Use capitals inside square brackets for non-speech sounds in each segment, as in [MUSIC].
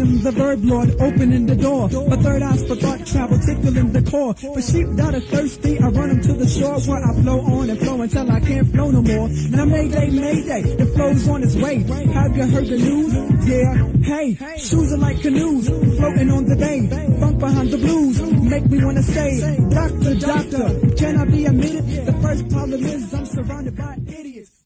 am the verb lord, opening the door. My third eyes for thought travel, tickling the core. For sheep that are thirsty, I run them to the shore where I flow on and flow until I can't flow no more. Now Mayday, Mayday, the flow's on its way. Have you heard the news? Yeah, hey, shoes are like canoes, floating on the bay. Funk behind the blues, make me wanna say, Doctor, doctor, can I be admitted? The first problem is I'm surrounded by idiots.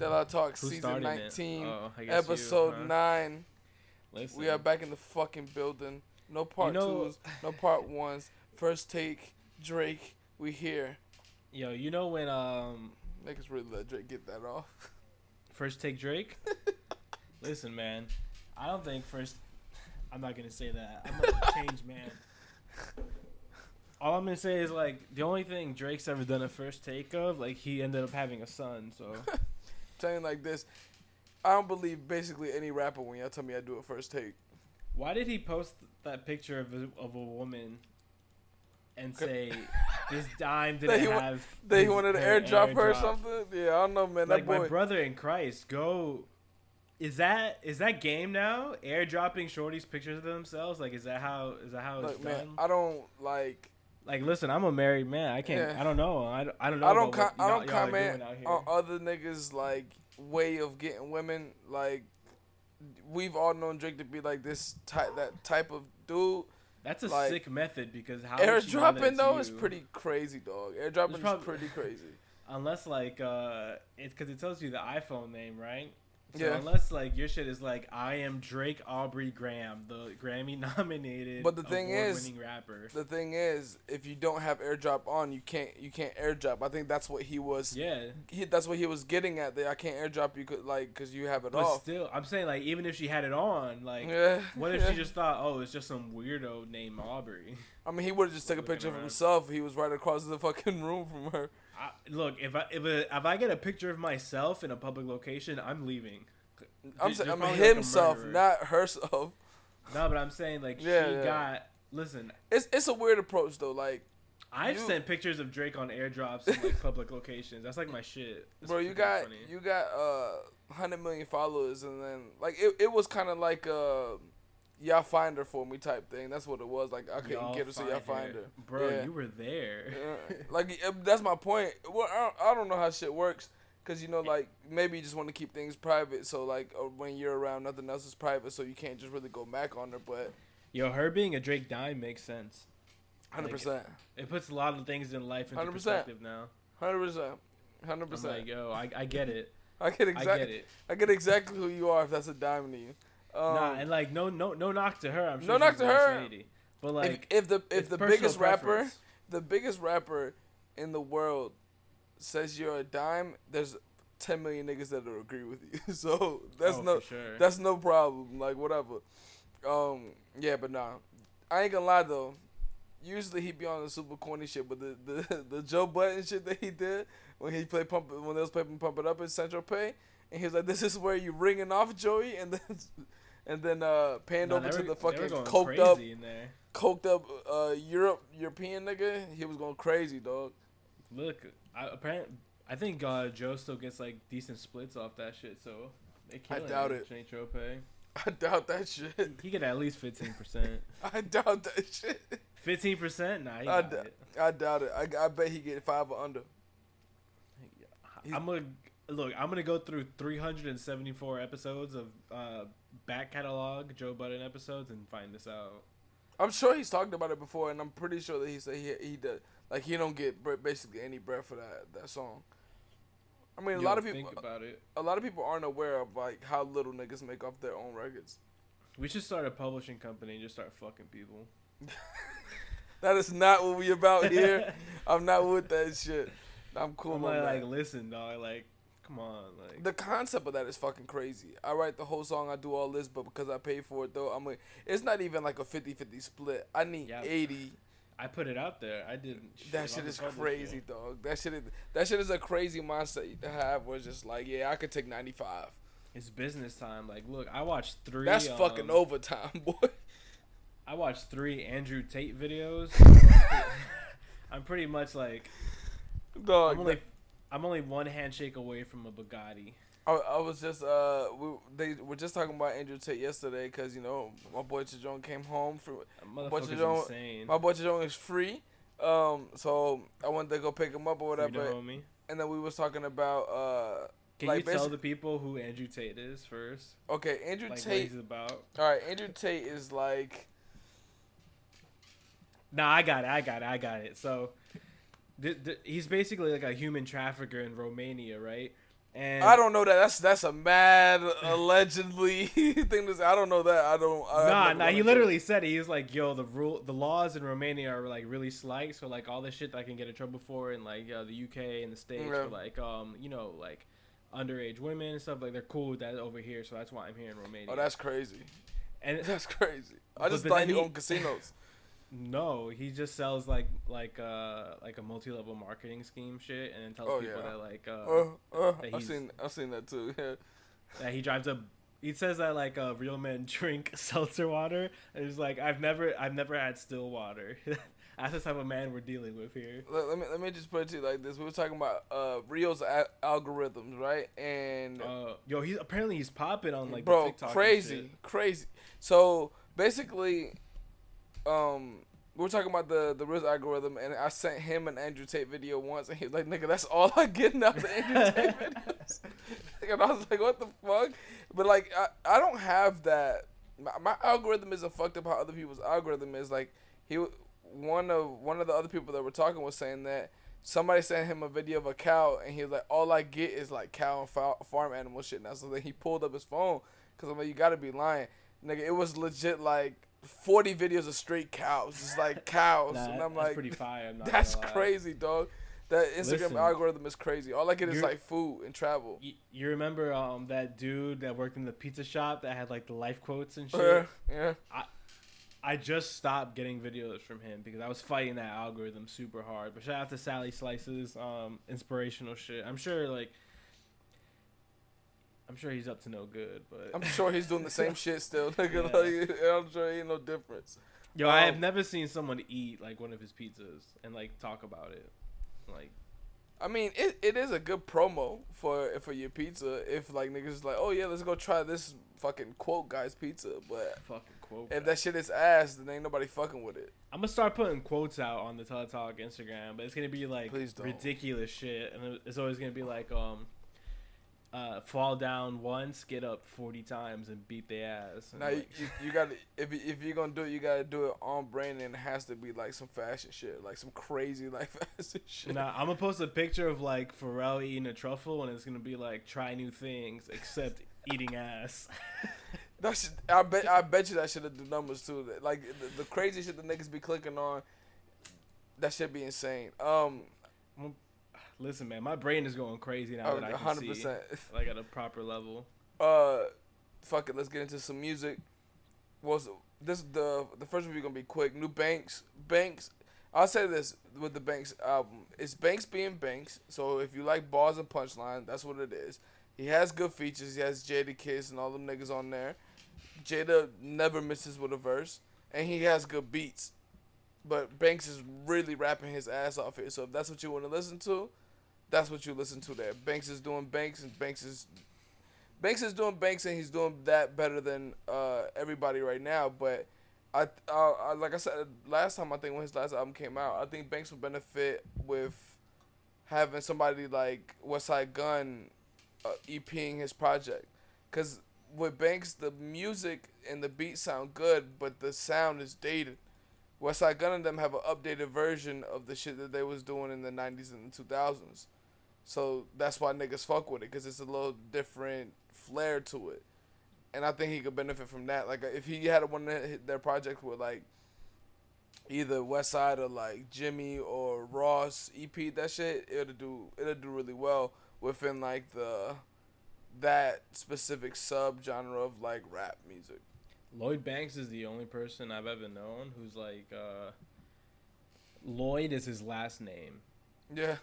Della Talk Who season started it? 19, Oh, I guess you, episode huh? 9. Listen, We are back in the fucking building. No part know- twos, [LAUGHS] no part ones. First take, Drake, we here. Yo, you know when um Niggas really let Drake get that off. [LAUGHS] first take Drake? [LAUGHS] Listen, man, I don't think first. I'm not gonna say that. I'm gonna change, man. All I'm gonna say is like the only thing Drake's ever done a first take of, like he ended up having a son. So You like this, I don't believe basically any rapper when y'all tell me I do a first take. why did he post that picture of a, of a woman and say this [LAUGHS] dime didn't he wa- have? They his- wanted to her airdrop her or something. Yeah, I don't know, man. like that my brother in Christ, go. Is that is that game now? Airdropping shorties pictures of themselves? Like is that how is that how it's Look, man. I don't like. Like listen, I'm a married man. I can't. Yeah. I don't know. I, I don't know. I don't. Com- I don't comment doing out here. on other niggas like way of getting women. Like we've all known Drake to be like this type, that type of dude. That's a like, sick method because how would she know that Airdropping though is pretty crazy, dog. Airdropping is prob- pretty crazy. [LAUGHS] unless like uh it's because it tells you the iphone name right so Yeah. unless like your shit is like i am drake aubrey graham the grammy [LAUGHS] nominated But the thing is, winning rapper The thing is, if you don't have airdrop on, you can't you can't airdrop. I think that's what he was. yeah He, that's what he was getting at. That I can't airdrop you, could like, cause you have it but off. still i'm saying like even if she had it on like yeah. what if yeah. she just thought oh it's just some weirdo named aubrey I mean, he would have just took a picture of himself. He was right across the fucking room from her. I, look if i if, a, if i get a picture of myself in a public location i'm leaving I'm saying, I mean, probably, like, himself, not herself. [LAUGHS] no but i'm saying like Yeah, she yeah. got listen It's it's a weird approach though. Like, I've You- sent pictures of Drake on airdrops in like public [LAUGHS] locations. That's like my shit. It's bro, you got funny. you got uh hundred million followers, and then like it, it was kind of like uh y'all find her for me type thing. That's what it was. Like I couldn't Y'all get her, so y'all find her. Bro, Yeah. you were there. Yeah. [LAUGHS] like that's my point. Well, I don't, I don't know how shit works. Cause you know, like maybe you just want to keep things private. So like uh, when you're around, nothing else is private. So you can't just really go back on her. But Yo, her being a Drake dime makes sense. hundred percent, It puts a lot of things in life into 100%. perspective now. hundred percent, Hundred percent. like, yo, I, I get it. I get I exactly. get it. I get exactly who you are if that's a diamond to you. Um, nah, and like, no, no, no knock to her. I'm sure No knock to her. But like, if, if the if the biggest rapper, preference. the biggest rapper in the world says you're a dime, there's ten million niggas that'll agree with you. [LAUGHS] So that's oh, no sure. that's no problem. Like whatever. Um, yeah, but nah, I ain't gonna lie though. Usually he be on the super corny shit, but the, the [LAUGHS] the Joe Budden shit that he did when he played pump when they was playing pump it up in Central Pay, and he was like, "This is where you ringing off Joey," and then [LAUGHS] and then uh panned Nah, over to were- the fucking coked up coked up uh Europe European nigga. He was going crazy, dog. Look, I apparently, I think uh, Joe still gets like decent splits off that shit. So they I doubt it. Tropez. [LAUGHS] I doubt that shit. He get at least fifteen percent. [LAUGHS] I doubt that shit. Fifteen percent? Nah, he I got d- it. I doubt it. I, I bet he get five or under. He's- I'm gonna look. I'm gonna go through 374 episodes of uh, back catalog Joe Budden episodes and find this out. I'm sure he's talked about it before, and I'm pretty sure that he said he he did like he don't get basically any bread for that that song. I mean, a Yo, lot of people, think about it. a lot of people aren't aware of like how little niggas make off their own records. We should start a publishing company and just start fucking people. [LAUGHS] that is not what we about here. [LAUGHS] I'm not with that shit. I'm cool. I'm like, like, listen, dog. Like, come on, like. the concept of that is fucking crazy. I write the whole song, I do all this, but because I pay for it though, I'm like, it's not even like a 50-50 split. I need Yeah. 80. I put it out there. I didn't. That shit shit is crazy, yet. dog. That shit is that shit is a crazy mindset to have. Where it's just like, yeah, I could take 95. It's business time. Like, look, I watched three. That's fucking um, overtime, [LAUGHS] boy. I watched three Andrew Tate videos. [LAUGHS] I'm pretty much like Dog, I'm only I'm only one handshake away from a Bugatti. I, I was just uh we they were just talking about Andrew Tate yesterday because you know my boy Chajon came home from But you insane. my boy Chajon is free, um so I went to go pick him up or whatever, homie. and then we was talking about uh Can like you tell the people who Andrew Tate is first? okay Andrew Like what Tate. he's about? All right, Andrew Tate is like Nah, I got it. I got it. I got it. So, th- th- he's basically like a human trafficker in Romania, right? And I don't know that that's that's a mad allegedly [LAUGHS] thing to say. I don't know that. I don't. I, Nah, nah. He literally it. said it. He was like, "Yo, the rule, the laws in Romania are like really slight. So like all the shit that I can get in trouble for in like uh, the UK and the states, Yeah. for like um, you know, like underage women and stuff. Like they're cool with that over here. So that's why I'm here in Romania. Oh, that's crazy. and [LAUGHS] That's crazy. I just thought he- owned casinos. [LAUGHS] no, he just sells like like uh like a multi-level marketing scheme shit, and then tells Oh, people yeah. that like uh, Uh, uh, that I've seen I've seen that too. [LAUGHS] Yeah. that he drives a he says that like uh, real men [LAUGHS] drink [LAUGHS] seltzer water and he's like i've never i've never had still water that's the type of man we're dealing with here Let, let me let me just put it to you like this. We were talking about uh Rio's a- algorithms, right? And uh yo he's apparently he's popping on like the bro, TikTok crazy, crazy. So basically, um, we were talking about the the Riz algorithm, and I sent him an Andrew Tate video once, and he was like, "Nigga, that's all I get now the Andrew Tate [LAUGHS] videos." [LAUGHS] and I was like, "What the fuck?" But like, I I don't have that. My, my algorithm isn't fucked up how other people's algorithm is. Like he one of one of the other people that were talking was saying that. Somebody sent him a video of a cow, and he was like, "All I get is like cow and fa- farm animal shit now." So then he pulled up his phone, cause I'm like, "You gotta be lying, nigga." It was legit like 40 videos of straight cows, just like [LAUGHS] cows, Nah, and I'm that's like, pretty fire I'm [LAUGHS] "That's crazy, dog." That Instagram Listen, algorithm is crazy. All I get is like food and travel. Y- you remember um that dude that worked in the pizza shop that had like the life quotes and [LAUGHS] shit Yeah, yeah. I just stopped getting videos from him because I was fighting that algorithm super hard. But shout out to Sally Slices, um, inspirational shit. I'm sure like I'm sure he's up to no good, but I'm sure he's doing the same [LAUGHS] shit still, nigga. Yeah. Like, I'm sure ain't no difference. yo, I have um, never seen someone eat like one of his pizzas and like talk about it. Like I mean, it, it is a good promo for for your pizza. If like niggas is like, oh yeah, let's go try this fucking quote guy's pizza. But fucking quote. if that shit is ass, then ain't nobody fucking with it. I'm gonna start putting quotes out on the Teletalk Instagram, but it's gonna be like ridiculous shit, and it's always gonna be like um, uh, fall down once, get up forty times, and beat their ass. Now you, like- you, you gotta if you- if you're gonna do it, you gotta do it on brand, and it has to be like some fashion shit, like some crazy [LAUGHS] like fashion shit. Nah, I'm gonna post a picture of like Pharrell eating a truffle, and it's gonna be like try new things except eating ass. [LAUGHS] That shit, I bet I bet you that should have the numbers too. Like the, the crazy shit the niggas be clicking on, that should be insane. Um, Listen, man, my brain is going crazy now that I can hundred see, percent. like at a proper level. Uh, fuck it. Let's get into some music. Was this the the first review gonna be quick? New Banks, Banks. I'll say this with the Banks album. It's Banks being Banks. So if you like bars and punchline, that's what it is. He has good features. He has Jadakiss and all them niggas on there. Jada never misses with a verse, and he has good beats. But Banks is really rapping his ass off here. So if that's what you want to listen to, that's what you listen to there. Banks is doing Banks, and Banks is Banks is doing Banks, and he's doing that better than uh, everybody right now. But I, uh, I, like I said last time, I think when his last album came out, I think Banks would benefit with having somebody like Westside Gunn uh, EPing his project, because with Banks, the music and the beat sound good, but the sound is dated. Westside Gunn and them have an updated version of the shit that they was doing in the '90s and the 2000s. So that's why niggas fuck with it, cause it's a little different flair to it, and I think he could benefit from that. Like if he had one of their projects with like, either West Side or like Jimmy or Ross EP that shit, it'll do it'll do really well within like the that specific sub genre of like rap music. Lloyd Banks is the only person I've ever known who's like uh, Lloyd is his last name. Yeah.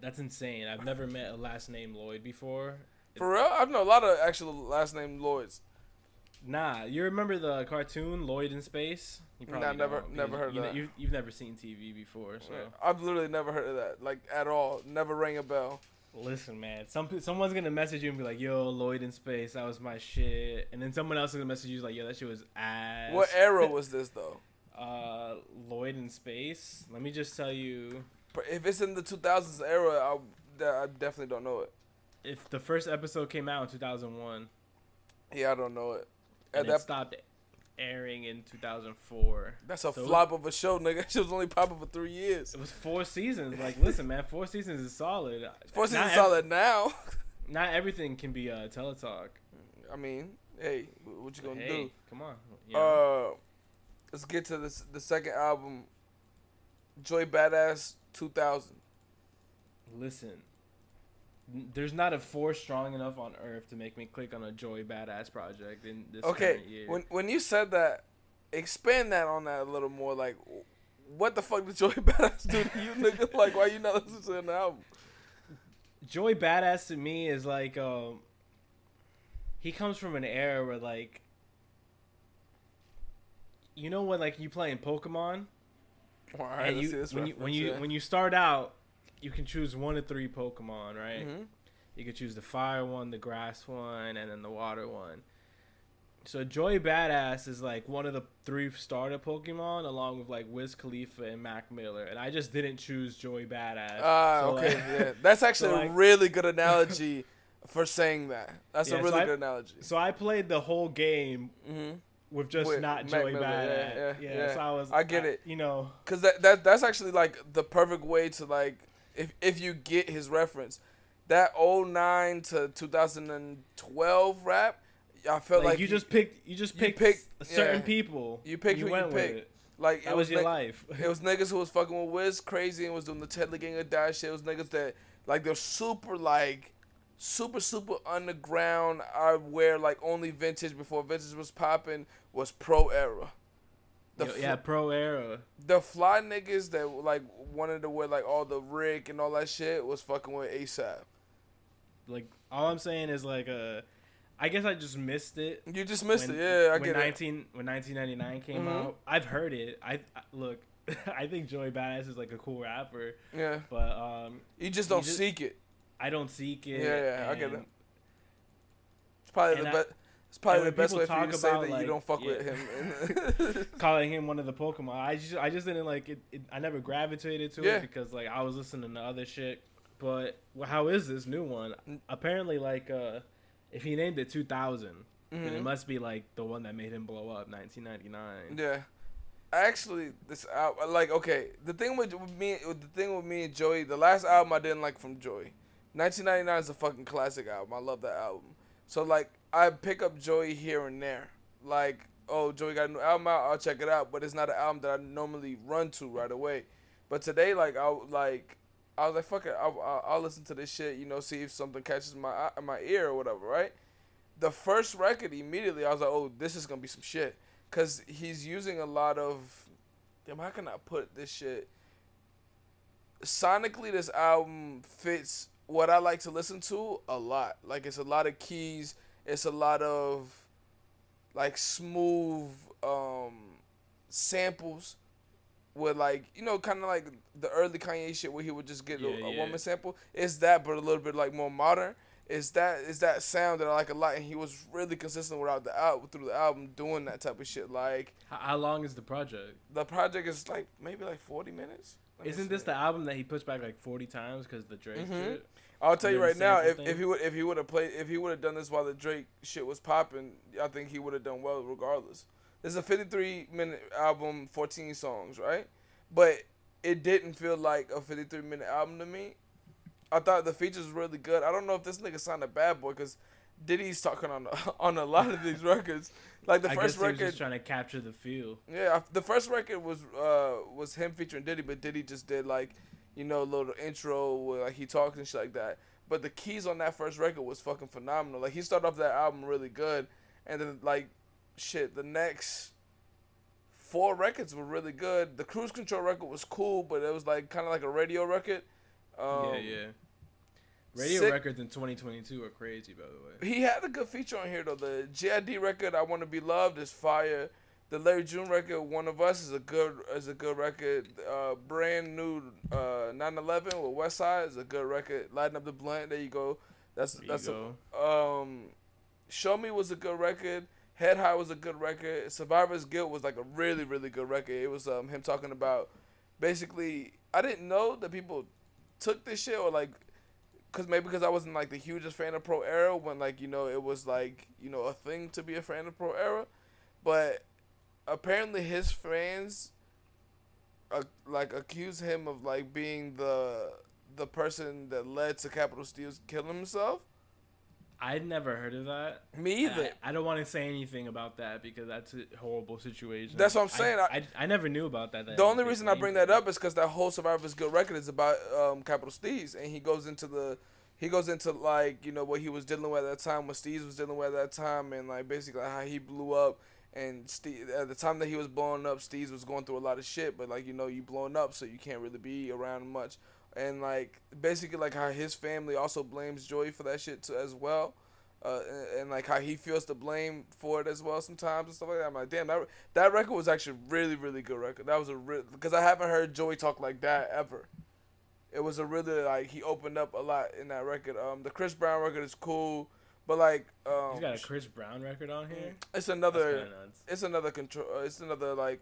That's insane. I've never met a last name Lloyd before. For real? I've known a lot of actual last name Lloyds. Nah, you remember the cartoon Lloyd in Space? You Nah, never- never heard of you, that. You, you've never seen TV before, so I've literally never heard of that, like at all. Never rang a bell. listen, man. Some someone's gonna message you and be like, "Yo, Lloyd in Space, that was my shit," and then someone else is gonna message you like, "Yo, that shit was ass." What era [LAUGHS] was this though? Uh, Lloyd in Space. Let me just tell you, If it's in the 2000s era, I, I definitely don't know it. if the first episode came out in 2001 Yeah, I don't know it. At and it stopped airing in 2004. that's a So- flop of a show, nigga. [LAUGHS] She was only popping for three years. It was four seasons. Like, listen, man, four seasons is solid. Four seasons ev- solid now. [LAUGHS] Not everything can be uh, teletalk. I mean, hey, what you gonna hey, do? come on. Know? Uh, let's get to this. The second album, Joey Badass 2000. Listen, there's not a force strong enough on earth to make me click on a Joey Badass project in this Okay, current year. when when you said that, expand that on that a little more. Like, what the fuck did Joey [LAUGHS] Badass do to you, nigga? [LAUGHS] Like, why you not listening to an album? Joey Badass to me is like um he comes from an era where like you know when like you playing Pokemon All right, and you when you when you when you start out you can choose one of three Pokemon, right? Mhm. You could choose the fire one, the grass one, and then the water one. So Joey Badass is like one of the three starter Pokemon, along with like Wiz Khalifa and Mac Miller, and I just didn't choose Joey Badass. Ah, So, okay, like- yeah. [LAUGHS] That's actually so, a like- really good [LAUGHS] analogy for saying that. That's Yeah, a so really I- good analogy. So I played the whole game hmm with just With not Mac Joey Miller, yeah, Badass. yeah, Yeah, yeah. so I was. I get it. You know, Cause that, that that's actually like the perfect way to like if if you get his reference, that 09 to 2012 rap, I felt like, like, you just picked. You just you picked, picked- certain yeah. people. You picked and who you went with it. like That it was was your life. [LAUGHS] It was niggas who was fucking with Wiz crazy and was doing the Ted Gang of Die shit. It was niggas that like they're super like super super underground. I wear like only vintage before vintage was popping was pro era. The Yo, fl- yeah, pro era. the fly niggas that like wanted to wear like all the Rick and all that shit was fucking with ASAP. Like all I'm saying is like uh, I guess I just missed it. You just missed when, it, yeah. I when get 19 when 1999 came Mhm. out. I've heard it. I, I look. [LAUGHS] I think Joey Badass is like a cool rapper. Yeah, but um, you just don't just- seek it. I don't seek it. Yeah, yeah, I get it. It's probably the best. It's probably the best way for you to say about, that you don't fuck yeah. with him. [LAUGHS] calling him one of the Pokemon. I just I just didn't like it. it I never gravitated to Yeah. it because like I was listening to other shit. But well, how is this new one? Mm. Apparently, like uh, if he named it 2000, then it Mhm. must be like the one that made him blow up, 1999. Yeah. Actually, this album, like, okay, the thing with, with me, the thing with me and Joey, the last album I didn't like from Joey, 1999 is a fucking classic album. I love that album. So like, I pick up Joey here and there. Like, oh, Joey got a new album out, I'll check it out. But it's not an album that I normally run to right away. But today, like, I like, I was like, fuck it, I'll, I'll, I'll listen to this shit. You know, see if something catches my my ear or whatever, right? The first record, immediately, I was like, oh, this is gonna be some shit because he's using a lot of damn how can i put this shit sonically this album fits what i like to listen to a lot like it's a lot of keys it's a lot of like smooth um samples with like you know kind of like the early kanye shit where he would just get a, Yeah, a yeah. woman sample it's that but a little bit like more modern is that is that sound that I like a lot, and he was really consistent throughout the album through the album doing that type of shit. Like How, how long is the project? the project is like maybe like forty minutes. Isn't this the album that he puts back like 40 times because the Drake Mhm. shit? I'll tell you right now, if, thing? if he would if he would have played if he would have done this while the Drake shit was popping, I think he would have done well regardless. This is a fifty three minute album, fourteen songs, right? But it didn't feel like a fifty three minute album to me. I thought the features was really good. I don't know if this nigga signed a bad boy because Diddy's talking on [LAUGHS] on a lot of these records. Like the I first guess he was record, just trying to capture the feel. yeah, the first record was uh was him featuring Diddy, but Diddy just did like, you know, little intro where like he talks and shit like that. But the keys on that first record was fucking phenomenal. Like he started off that album really good, and then like, shit, the next four records were really good. The Cruise Control record was cool, but it was like kind of like a radio record. Um, yeah, yeah. Radio Sick- records in 2022 are crazy, by the way. He had a good feature on here though. The JID record, "I Want to Be Loved," is fire. The Larry June record, "One of Us," is a good is a good record. Uh, brand new uh, 911 with Westside is a good record. Lighting up the blunt. There you go. That's There that's go. a, um. Show Me was a good record. Head High was a good record. Survivor's Guilt was like a really really good record. It was um him talking about basically I didn't know that people took this shit or like cause maybe because I wasn't like the hugest fan of Pro Era when like you know it was like you know a thing to be a fan of Pro Era, but apparently his fans uh, like accuse him of like being the the person that led to Capital Steez's killing himself. I'd never heard of that. Me either. I, I don't want to say anything about that because that's a horrible situation. That's what I'm saying. I, I, I never knew about that. that The only reason I bring that up is because that whole Survivor's Guilt record is about um, Capital Steez, and he goes into the he goes into like you know what he was dealing with at that time, what Steez was dealing with at that time, and like basically how he blew up. And Steve, at the time that he was blowing up, Steez was going through a lot of shit. But like you know, you blowing up, so you can't really be around much. And like basically like how his family also blames Joey for that shit too, as well. Uh, and, and like how he feels to blame for it as well sometimes and stuff like that. I'm like, damn, that that record was actually really really good record. That was a real because I haven't heard Joey talk like that ever. It was a really like he opened up a lot in that record. Um, the Chris Brown record is cool, but like um, He's got a Chris Brown record on here. it's another nuts. it's another control uh, it's another like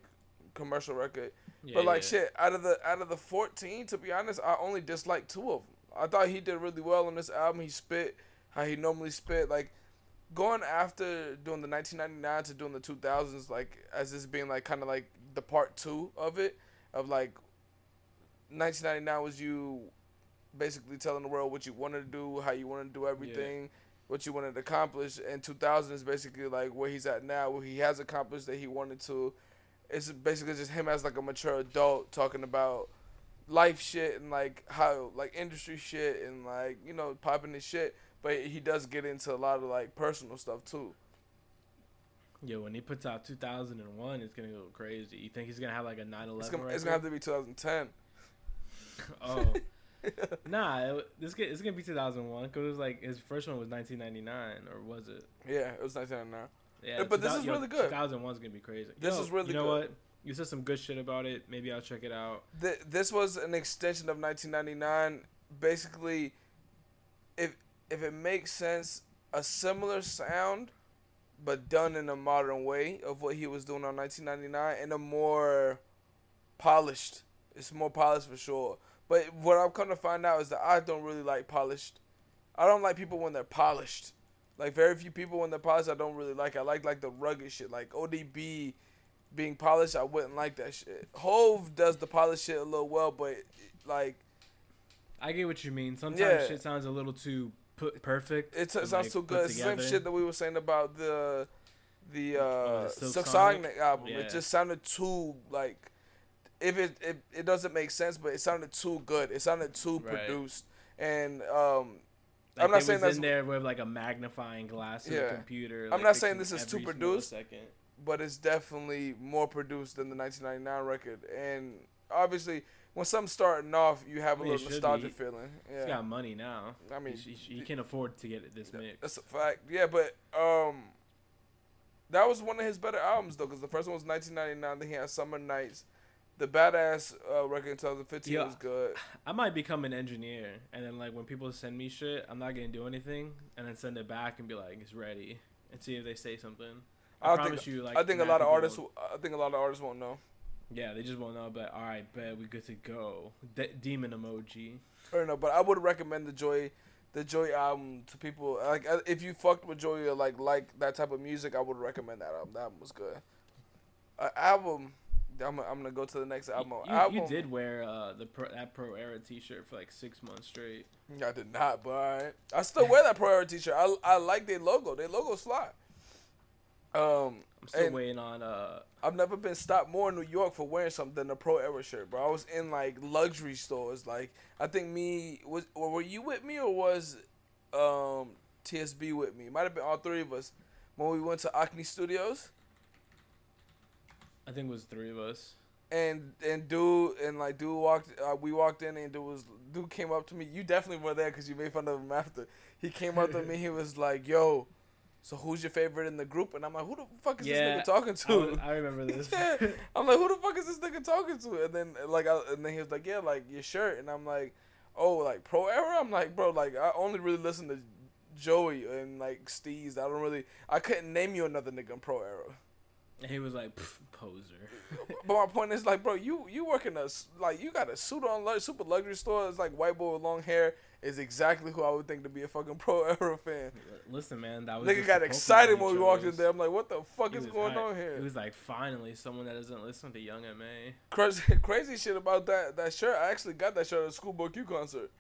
commercial record. Yeah, but like yeah. shit, out of the out of the fourteen, to be honest, I only disliked two of them. I thought he did really well on this album. He spit how he normally spit. Like going after doing the 1999 to doing the 2000s, like as this being like kind of like the part two of it, of like 1999 was you basically telling the world what you wanted to do, how you wanted to do everything. What you wanted to accomplish, and 2000 is basically like where he's at now, where he has accomplished that he wanted to. It's basically just him as like a mature adult talking about life shit and like how like industry shit and like you know popping his shit but he does get into a lot of like personal stuff too Yo, when he puts out 2001, it's gonna go crazy. You think he's gonna have like a 9/11 it's gonna, record? it's gonna have to be 2010 [LAUGHS] oh, [LAUGHS] nah, it, this it's gonna be 2001 because it was like his first one was 1999 or was it? yeah it was 1999 Yeah, but this is yo, really good. 2001 is gonna be crazy. This Yo, is really good. You know good. what? You said some good shit about it. Maybe I'll check it out. Th- this was an extension of 1999 basically if if it makes sense a similar sound but done in a modern way of what he was doing on 1999 in a more polished it's more polished for sure but what i've come to find out is that i don't really like polished i don't like people when they're polished like very few people when they're polished i don't really like i like like the rugged shit like odb being polished i wouldn't like that shit hove does the polished shit a little well but like I get what you mean. Sometimes Yeah. shit sounds a little too put perfect. It, sounds like, too good. Same shit that we were saying about the the uh, the Silk? Sonic album. Yeah. It just sounded too like if it, it it doesn't make sense, but it sounded too good. It sounded too Right. produced, and um, Like I'm not saying that's in there with like a magnifying glass Yeah. computer. I'm not saying this is too produced. but it's definitely more produced than the 1999 record. And obviously, when something's starting off, you have a I mean, little nostalgia be. feeling. He's Yeah, got money now. I mean, he, he, he can afford to get it this mix. That's a fact. Yeah, but um, that was one of his better albums though, because the first one was 1999. Then he had Summer Knights. The Badass uh, record in 2015 Yeah. was good. I might become an engineer, and then like when people send me shit, I'm not gonna do anything, and then send it back and be like, "It's ready," and see if they say something. I, I promise think. you, like I think a lot of artists. won't- I think a lot of artists won't know. Yeah, they just won't know. But all right, bet we good to go. De- demon emoji. I don't know, but I would recommend the Joy, the Joy album to people. Like, uh, if you fucked with Joy or like like that type of music, I would recommend that album. That album was good. An album I'm, I'm gonna go to the next album. You, album. you did wear uh, the pro, that pro era T-shirt for like six months straight. I did not, but. I still wear that Pro Era t-shirt. I, I like their logo. Their logo's fly. Um, I'm still waiting on. Uh, I've never been stopped more in New York for wearing something than a Pro Era shirt, bro. I was in like luxury stores. Like I think me was or were you with me or was um TSB with me? Might have been all three of us when we went to Acne Studios. I think it was three of us. and and dude and like dude walked uh, we walked in and dude was dude came up to me. You definitely were there because you made fun of him after. He came up to me he was like yo so who's your favorite in the group? And i'm like who the fuck is Yeah, this nigga talking I, was- to I remember [LAUGHS] this. yeah. i'm like who the fuck is this nigga talking to? And then like I, and then he was like yeah like your shirt. And i'm like oh like pro era? I'm like bro like i only really listen to joey and like steez. I don't really i couldn't name you another nigga in pro era And he was like, poser. [LAUGHS] But my point is like, bro, you you work in a like you got a suit on super luxury store. It's like white boy with long hair is exactly who I would think to be a fucking pro [LAUGHS] era fan. Listen, man, that was Nigga got excited when we walked in there. I'm like, what the fuck He is going on here? It was like finally someone that doesn't listen to Young Ma. crazy [LAUGHS] crazy shit about that that shirt. I actually got that shirt at a Schoolboy Q concert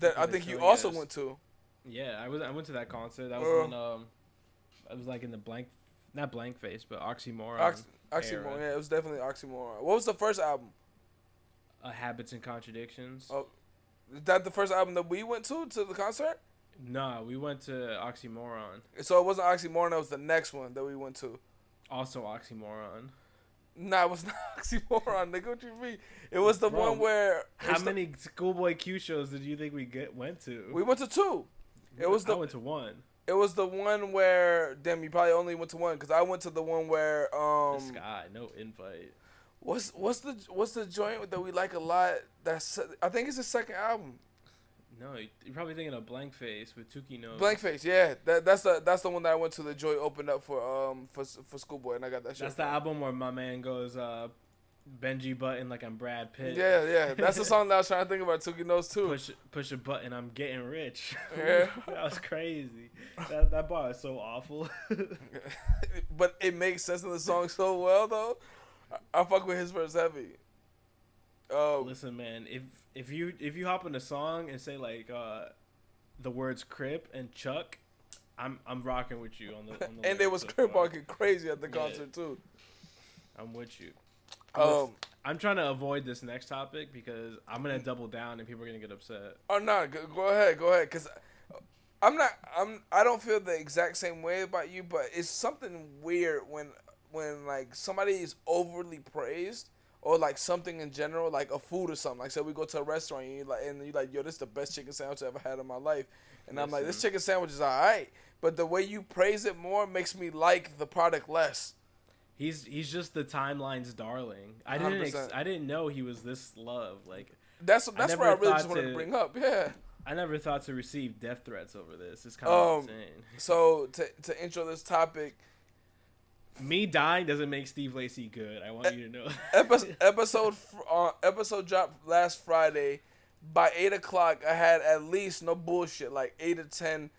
that I think you also us? went to. Yeah, I was. I went to that concert. That was Uh. when um, I was like in the blank, not blank face, but oxymoron. Ox- Oxymoron, yeah, it was definitely Oxymoron. What was the first album? uh, habits and contradictions. Oh. Is that the first album that we went to to the concert? No, we went to oxymoron. So it wasn't Oxymoron. That was the next one that we went to. Also oxymoron. Nah, it was [LAUGHS] not Oxymoron, nigga. What you mean? It was the Bro, one where How it's the- many Schoolboy Q shows did you think we get went to? we went to two. It was I the went to one. It was the one where damn you probably only went to one because I went to the one where um the sky, no invite. what's what's the what's the joint that we like a lot that's I think it's the second album No, you're probably thinking of Blank Face with Tookie Knows. Blank Face yeah that that's the that's the one that I went to the Joy opened up for um for for Schoolboy and I got that shit That's the album where my man goes, uh, Benji Button like I'm Brad Pitt. yeah yeah that's the [LAUGHS] song that I was trying to think about Tookie Knows too Push push a button, I'm getting rich. [LAUGHS] Yeah. that was crazy. That that bar is so awful. [LAUGHS] but it makes sense in the song so well though I, I fuck with his verse heavy um Listen, man, if if you if you hop in a song and say like uh, the words Crip and Chuck, I'm I'm rocking with you on the. On the and there lyrics was so far. walking crazy at the Yeah. concert too I'm with you. Um I'm trying to avoid this next topic because I'm gonna double down and people are gonna get upset. Oh no, go, go ahead, go ahead, cause I'm not, I'm, I don't feel the exact same way about you, but it's something weird when, when like somebody is overly praised or like something in general, like a food or something. Like say we go to a restaurant and you like, and you like, yo, this is the best chicken sandwich I ever had in my life, and I'm like, this chicken sandwich is alright, but the way you praise it more makes me like the product less. He's he's just the timeline's darling. I didn't ex- I didn't know he was this loved. Like That's that's never where I really just wanted to to- bring up, yeah. I never thought to receive death threats over this. It's kind of Um, insane. [LAUGHS] So to to intro this topic, Me dying doesn't make Steve Lacy good. I want you to know. [LAUGHS] episode episode uh, episode dropped last Friday. By eight o'clock, I had at least no bullshit, like eight to ten,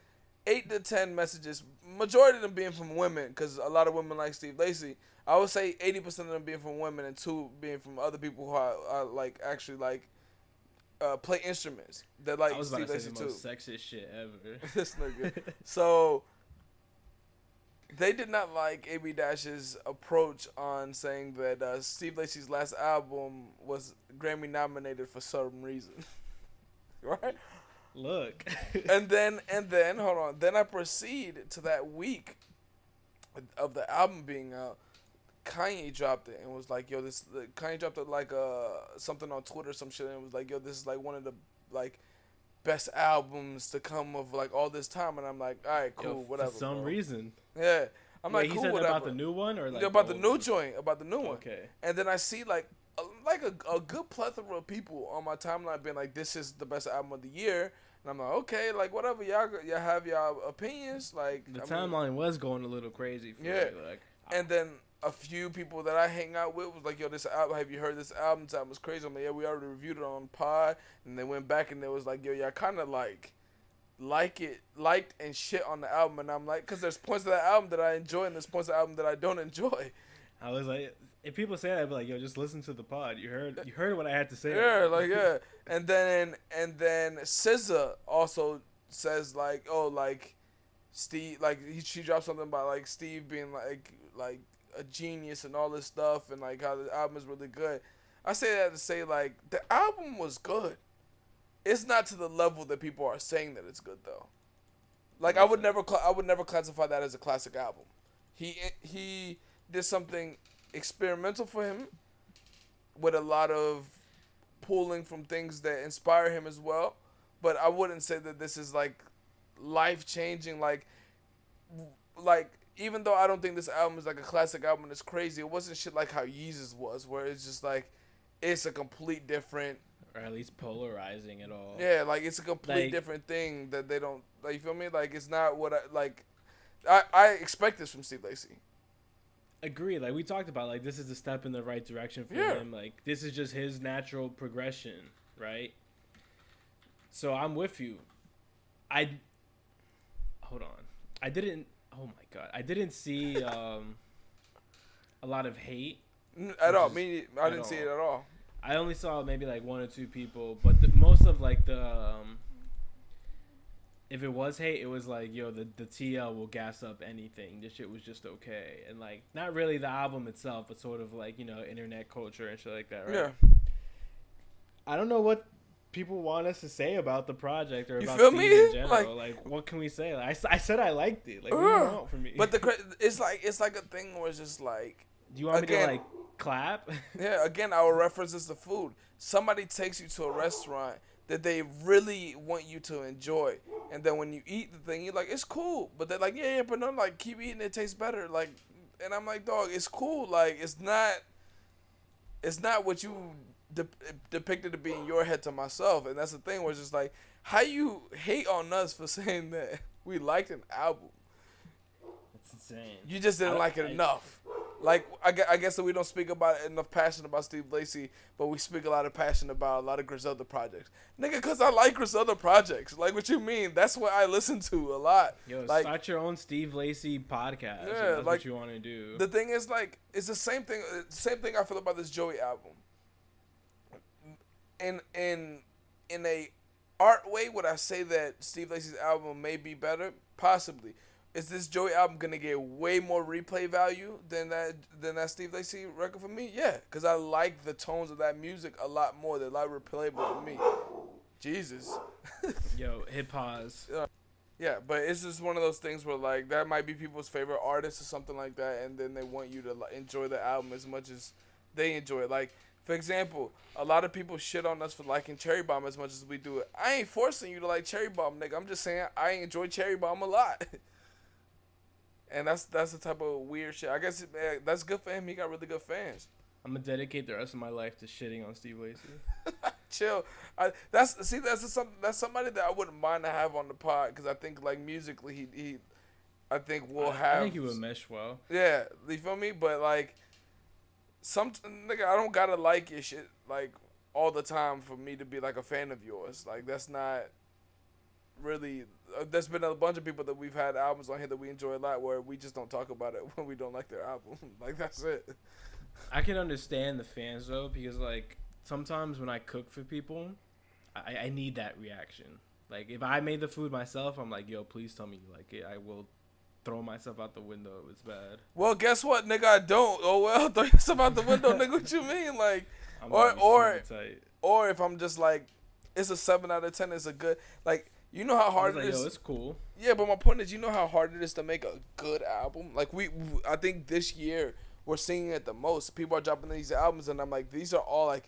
eight to ten messages. Majority of them being from women, because a lot of women like Steve Lacy. I would say eighty percent of them being from women, and two being from other people who are, are like actually like uh, play instruments. That like I was about Steve to say Lacy the too. most sexist shit ever. [LAUGHS] this nigga. [LAUGHS] So they did not like AB Dash's approach on saying that uh, Steve Lacy's last album was Grammy nominated for some reason. [LAUGHS] right? Look. [LAUGHS] And then and then hold on. Then I proceed to that week of the album being out. Kanye dropped it and was like, "Yo, this." Kanye dropped it like uh something on Twitter, or some shit, and was like, "Yo, this is like one of the like best albums to come of like all this time." And I'm like, "All right, cool, Yo, whatever." For some bro." reason. Yeah, I'm Wait, like, he cool, said whatever. about the new one or like Yeah, about the old new one? joint, about the new one. Okay. And then I see like a, like a, a good plethora of people on my timeline being like, "This is the best album of the year," and I'm like, "Okay, like whatever, y'all y'all have y'all opinions." Like The I mean- timeline was going a little crazy. For Yeah. me, like and then a few people that I hang out with was like, "Yo, this album, have you heard this album? This album was crazy." I'm like, "Yeah, we already reviewed it on Pod," and they went back and they was like, "Yo, y'all kind of like." like it liked and shit on the album and I'm like cuz there's points of the album that I enjoy and there's points of the album that I don't enjoy I was like, if people say that, I'd be like, yo, just listen to the pod. You heard, you heard what I had to say. Yeah, like yeah. And then and then SZA also says like, oh, like Steve, like he, she dropped something about like Steve being like like a genius and all this stuff, and like how the album is really good. I say that to say like the album was good. It's not to the level that people are saying that it's good though. Like I would never, cla I would never classify that as a classic album. He he did something experimental for him, with a lot of pulling from things that inspire him as well. But I wouldn't say that this is like life changing. Like, like even though I don't think this album is like a classic album, it's crazy. It wasn't shit like how Yeezus was, where it's just like it's a complete different or at least polarizing at all. yeah, like it's a complete Like- different thing that they don't like. You feel me? Like it's not what I like. I I expect this from Steve Lacy. Agree. Like we talked about, like this is a step in the right direction for Yeah. him. Like this is just his natural progression, right? So I'm with you. I hold on. I didn't. Oh my god, I didn't see [LAUGHS] um a lot of hate. At all. Is- Me, I didn't see it at all. I only saw maybe like one or two people, but the, most of like the um, if it was hate, it was like yo the the TL will gas up anything. This shit was just okay, and like not really the album itself, but sort of like you know internet culture and shit like that, right? Yeah. I don't know what people want us to say about the project or You about feel me? in [LAUGHS] general. Like- Like, what can we say? Like, I, I said I liked it. Like, what do you want from me? But the [LAUGHS] it's like it's like a thing where it's just like do you want me to like clap? [LAUGHS] yeah. Again, our references to food. Somebody takes you to a restaurant that they really want you to enjoy, and then when you eat the thing, you're like, it's cool. But they're like, yeah, yeah, but no, like keep eating. It tastes better. Like, and I'm like, dog, it's cool. Like, it's not. It's not what you de- depicted to be in your head to myself, and that's the thing. Where it's just like, how you hate on us for [LAUGHS] saying that we liked an album. It's insane. You just didn't like it I- enough. Like I, I guess that we don't speak about enough passion about Steve Lacy, but we speak a lot of passion about a lot of Griselda projects. Nigga, cause I like Griselda projects. Like what you mean? That's what I listen to a lot. Yo, like start your own Steve Lacy podcast. Yeah, that's like, what you want to do. the thing is, like it's the same thing. uh, Same thing I feel about this Joey album. In in in a art way, would I say that Steve Lacy's album may be better? Possibly. Is this Joey album gonna get way more replay value than that than that Steve Lacy record for me? Yeah, cause I like the tones of that music a lot more. They're a lot replayable to me. Jesus. [LAUGHS] Yo, hit pause. Uh, yeah, but it's just one of those things where like that might be people's favorite artist or something like that, and then they want you to like, enjoy the album as much as they enjoy it. Like for example, a lot of people shit on us for liking Cherry Bomb as much as we do it. I ain't forcing you to like Cherry Bomb, nigga. I'm just saying I enjoy Cherry Bomb a lot. [LAUGHS] and that's that's the type of weird shit. I guess eh, that's good for him. He got really good fans. I'm gonna dedicate the rest of my life to shitting on Steve Lacy. [LAUGHS] Chill. I that's see that's some that's somebody that I wouldn't mind to have on the pod because I think like musically he he. I think we'll I, have. I think he would mesh well. Yeah, you feel me? But like, some nigga, I don't gotta like your shit like all the time for me to be like a fan of yours. Like that's not really. Uh, there's been a bunch of people that we've had albums on here that we enjoy a lot where we just don't talk about it [LAUGHS] when we don't like their album. [LAUGHS] like that's it. I can understand the fans though because like sometimes when I cook for people, I, I need that reaction. Like if I made the food myself, I'm like, yo, please tell me you like it. I will throw myself out the window if it's bad. Well, guess what, nigga? I don't. [LAUGHS] Oh well, throw yourself out the window, nigga. What you mean, like? I'm Or- or-. Or if I'm just like, it's a seven out of ten. It's a good like. You know how hard like, it is. yo, it's cool. Yeah, but my point is, you know how hard it is to make a good album. Like we, I think this year we're seeing it the most. People are dropping these albums, and I'm like, these are all like,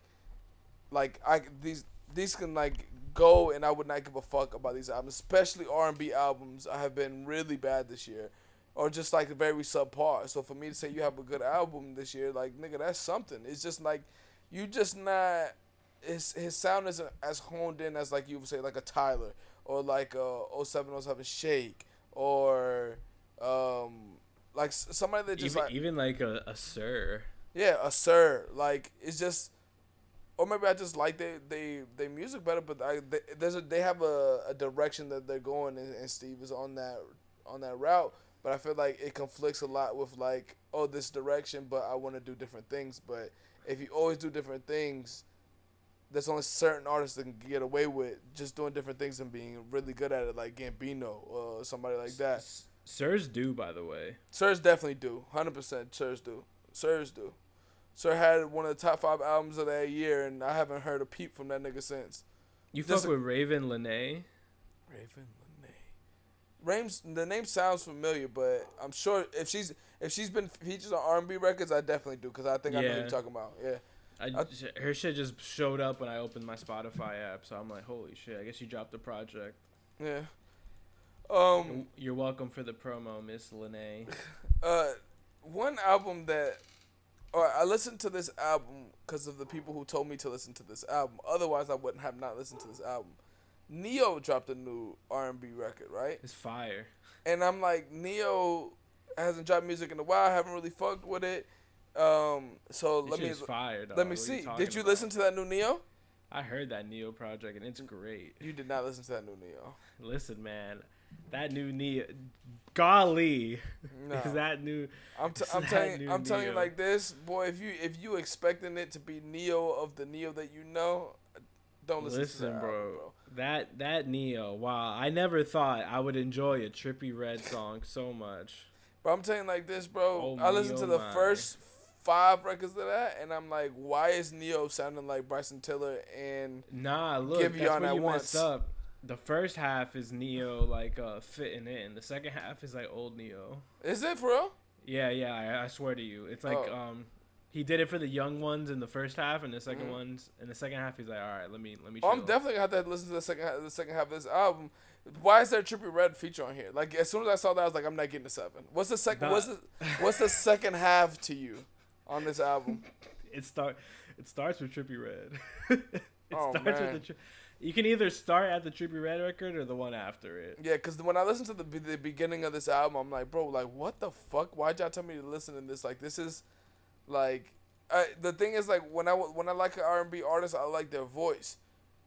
like I these these can like go, and I would not give a fuck about these albums, especially R and B albums. I have been really bad this year, or just like very subpar. So for me to say you have a good album this year, like nigga, that's something. It's just like you just not. His his sound isn't as honed in as like you would say like a Tyler or like a 070 Shake or um like somebody that just Even, like even like a, a sir. yeah a sir like it's just or maybe I just like they they they music better but I they, there's a they have a, a direction that they're going and, and Steve is on that on that route but I feel like it conflicts a lot with like oh this direction, but I want to do different things. But if you always do different things, there's only certain artists that can get away with just doing different things and being really good at it, like Gambino or somebody like that. Sirs do, by the way. Sirs definitely do, hundred percent. Sirs do. Sirs do. Sir had one of the top five albums of that year, and I haven't heard a peep from that nigga since. You fuck with Ravyn Lenae? Ravyn Lenae. Rames, the name sounds familiar, but I'm sure if she's if she's been featured on R&B records, I definitely do because I think I know who you're talking about. Yeah, I, I- her shit just showed up when I opened my Spotify app, so I'm like, holy shit! I guess you dropped the project. yeah. Um, You're welcome for the promo, Miss Lenae. [LAUGHS] uh, one album that, or I listened to this album because of the people who told me to listen to this album. Otherwise, I wouldn't have not listened to this album. Ne-Yo dropped a new R&B record, right? It's fire. and I'm like, Ne-Yo hasn't dropped music in a while. I haven't really fucked with it. Um, so This let me. Let me see. Did you about? listen to that new Ne-Yo? I heard that Ne-Yo project and it's great. You did not listen to that new Ne-Yo. Listen, man, that new Ne-Yo, golly, [LAUGHS] No. is that new? I'm, t- [LAUGHS] I'm telling new I'm telling you like this, boy. If you if you expecting it to be Ne-Yo of the Ne-Yo that you know, don't listen, to Listen, that bro. album, bro. That that Ne-Yo. Wow, I never thought I would enjoy a Trippie Redd song so much. But I'm telling you like this, bro. Oh, I listened to the my. first five records of that, and I'm like, why is Ne-Yo sounding like Bryson Tiller? And Nah, look, that's where you once. messed up. The first half is Ne-Yo like uh fitting in. The second half is like old Ne-Yo. is it for real? Yeah, yeah, I, I swear to you, it's like Oh. um, he did it for the young ones in the first half, and the 2nd Mhm. ones in the second half, he's like, all right, let me let me. Oh, I'm definitely gonna have to listen to the second half, the second half of this album. Why is there a Trippie Redd feature on here? Like as soon as I saw that, I was like, I'm not getting a seven. What's the second? Nah. What's the What's the second half to you on this album? [LAUGHS] It start. It starts with Trippie Redd. [LAUGHS] it Oh, starts man. with the. Tri- you can either start at the Trippie Redd record or the one after it. Yeah, because when I listen to the the beginning of this album, I'm like, bro, like what the fuck? Why'd y'all tell me to listen to this? Like this is, like, I, the thing is like when I when I like an R&B artist, I like their voice.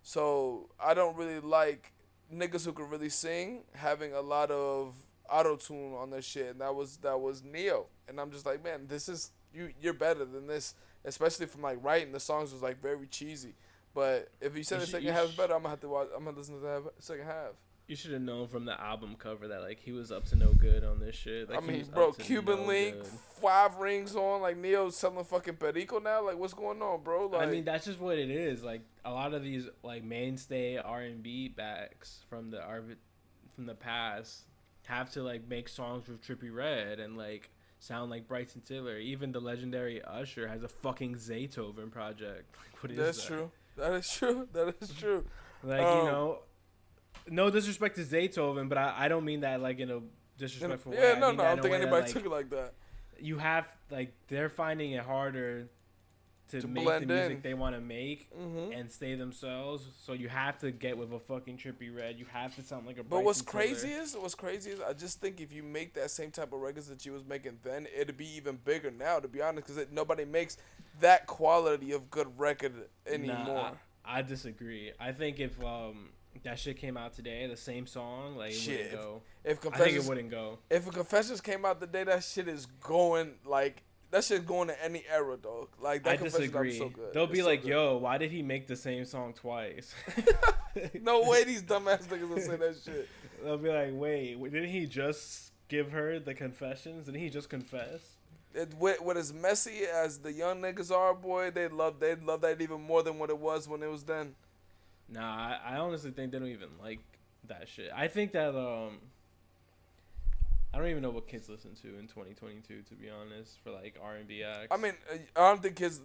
So I don't really like niggas who can really sing having a lot of auto tune on their shit, and that was that was Ne-Yo, and I'm just like, man, this is you. You're better than this, especially from like writing. The songs was like very cheesy. But if you said You the should- second half is better, I'm gonna have to watch. I'm gonna listen to the second half. You should have known from the album cover that like he was up to no good on this shit. Like, I mean, bro, Cuban no link, good. five rings on, like Ne-Yo's selling fucking perico now. Like, what's going on, bro? Like, I mean, that's just what it is. Like a lot of these like mainstay R and B backs from the from the past have to like make songs with Trippie Redd and like sound like Bryson Tiller. Even the legendary Usher has a fucking Zaytoven project. [LAUGHS] Like, what is that's that? true. That is true. [LAUGHS] That is true. Like Um, you know, no disrespect to Zaytoven, but I, I don't mean that like in a disrespectful way. yeah, I no, mean no. I don't think way that, anybody like, took it like that. you have like they're finding it harder to, To make the music in. they want to make hmm and stay themselves. So you have to get with a fucking Trippie Redd. You have to sound like a. But what's Bryson crazy is, what's crazy is, I just think if you make that same type of records that you was making then, it'd be even bigger now. To be honest, because nobody makes that quality of good record anymore. Nah, I, I disagree. I think if um that shit came out today, the same song, like it Shit, wouldn't go. if I think it wouldn't go. if a confessions came out the day, that shit is going like that shit going to any era, dog. Like that I Confessions album is disagree. So good. They'll It's be so like, good. "Yo, why did he make the same song twice?" [LAUGHS] No way these dumbass niggas will say that shit. They'll be like, "Wait, didn't he just give her the confessions? Didn't he just confess?" It, with, with as messy as the young niggas are, boy, they love they love that even more than what it was when it was then. Nah, I, I honestly think they don't even like that shit. I think that um, I don't even know what kids listen to in 2022. To be honest, for like R and B acts. I mean, uh, I don't think kids.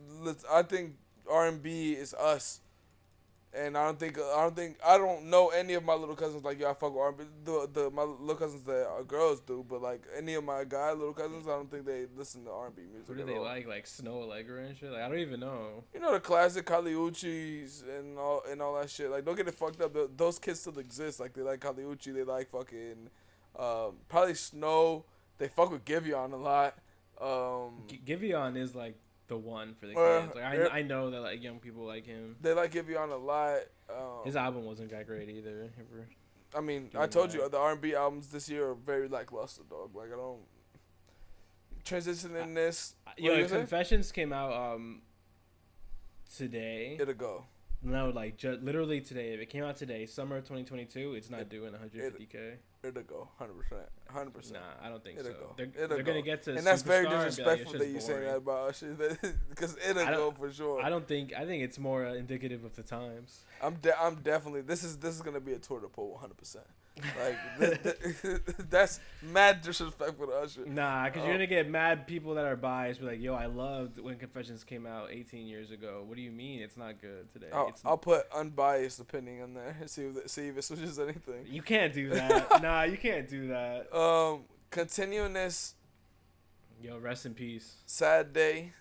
I think R and B is us, and I don't think I don't think I don't know any of my little cousins like yo. I fuck with R and B. The the my little cousins that are girls do, but like any of my guy little cousins, I don't think they listen to R and B music. who do they all. like? Like Snoh Aalegra and shit. Like I don't even know. You know the classic Kali Uchis and all and all that shit. Like don't get it fucked up. Those kids still exist. Like they like Caliucci. They like fucking um, probably Snow. They fuck with Giveon a lot. Um, G- Giveon is like the one for the Uh, kids. Like. I, I know that like young people like him. they like Giveon a lot. Um, His album wasn't that great either. I mean, I told you the R and B albums this year are very lackluster, dog. Like I don't. transitioning this. What Yo, say? Confessions came out um today. It'll go. No, like ju- literally today. If it came out today, summer 2022, it's not doing 150k. It'll go. Hundred percent. Hundred percent. Nah, I don't think It'll so. go. They're, It'll they're gonna get to And that's very be like, disrespectful that you saying that about us, [LAUGHS] because it'll go for sure. I don't think. I think it's more uh, indicative of the times. I'm de- I'm definitely this is this is gonna be a tour de pool 100. percent Like th- th- [LAUGHS] that's mad disrespectful to Usher. Nah, because Oh. you're gonna get mad people that are biased. Be like, yo, I loved when Confessions came out 18 years ago. What do you mean it's not good today? I'll, I'll put unbiased opinion in there. See if it- see if it switches anything. you can't do that. [LAUGHS] nah, you can't do that. Um, continuing this Yo, rest in peace. sad day.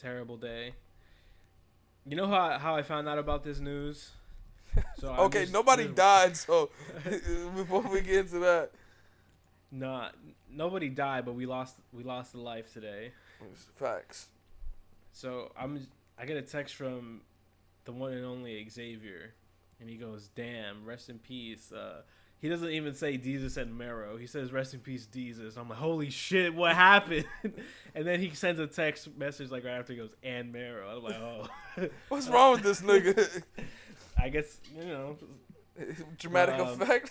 Terrible day. You know how how I found out about this news? [LAUGHS] So Okay, just- nobody just- died, so [LAUGHS] [LAUGHS] before we get into that, Nah, nobody died, but we lost we lost a life today. facts. So I'm I get a text from the one and only Xavier, and he goes, "Damn, rest in peace." Uh, he doesn't even say Desus and Mero. He says, "Rest in peace, Desus." I'm like, "Holy shit, what happened?" and then he sends a text message like right after he goes, "And Mero." I'm like, "Oh, What's wrong with this nigga? I guess you know, [LAUGHS] Dramatic Um, effect.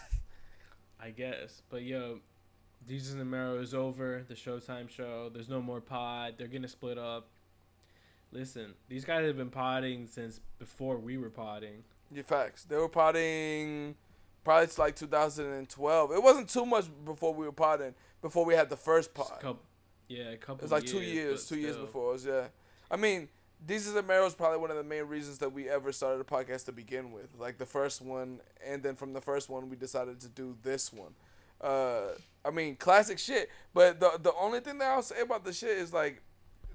I guess." But yo, Desus and Mero is over. The Showtime show. There's no more pod. They're gonna split up. Listen, these guys have been podding since before we were podding. Yeah, facts. They were potting probably it's like 2012. It wasn't too much before we were potting. Before we had the first pod. couple, yeah, a couple. It was like two years, two years still. before us. Yeah, I mean, Desus and Mero is probably one of the main reasons that we ever started a podcast to begin with. Like the first one, and then from the first one, we decided to do this one. Uh, I mean, classic shit. But the the only thing that I'll say about the shit is like,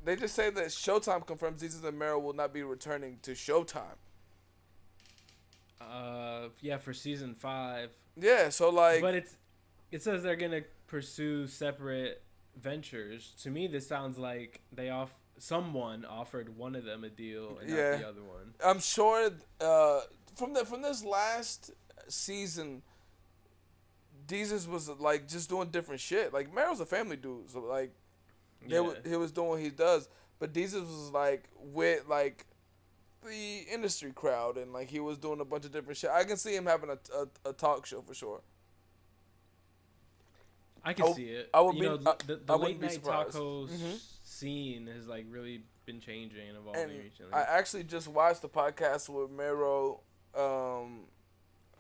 they just say that Showtime confirms Desus and Mero will not be returning to Showtime. Uh, yeah, for season five, Yeah, so like, but it's it says they're gonna pursue separate ventures. To me, this sounds like they off someone offered one of them a deal and Yeah. not the other one. I'm sure uh, from the from this last season, Desus was like just doing different shit. Like Mero's a family dude, so like Yeah. he, he was doing what he does, but Desus was like with like the industry crowd and like he was doing a bunch of different shit. I can see him having a, a, a talk show for sure. I can I w- see it. I would you be- know, I- the, I the wouldn't late night talk surprised. host Mhm. Scene has like really been changing and evolving And recently. I actually just watched the podcast with Mero. Um,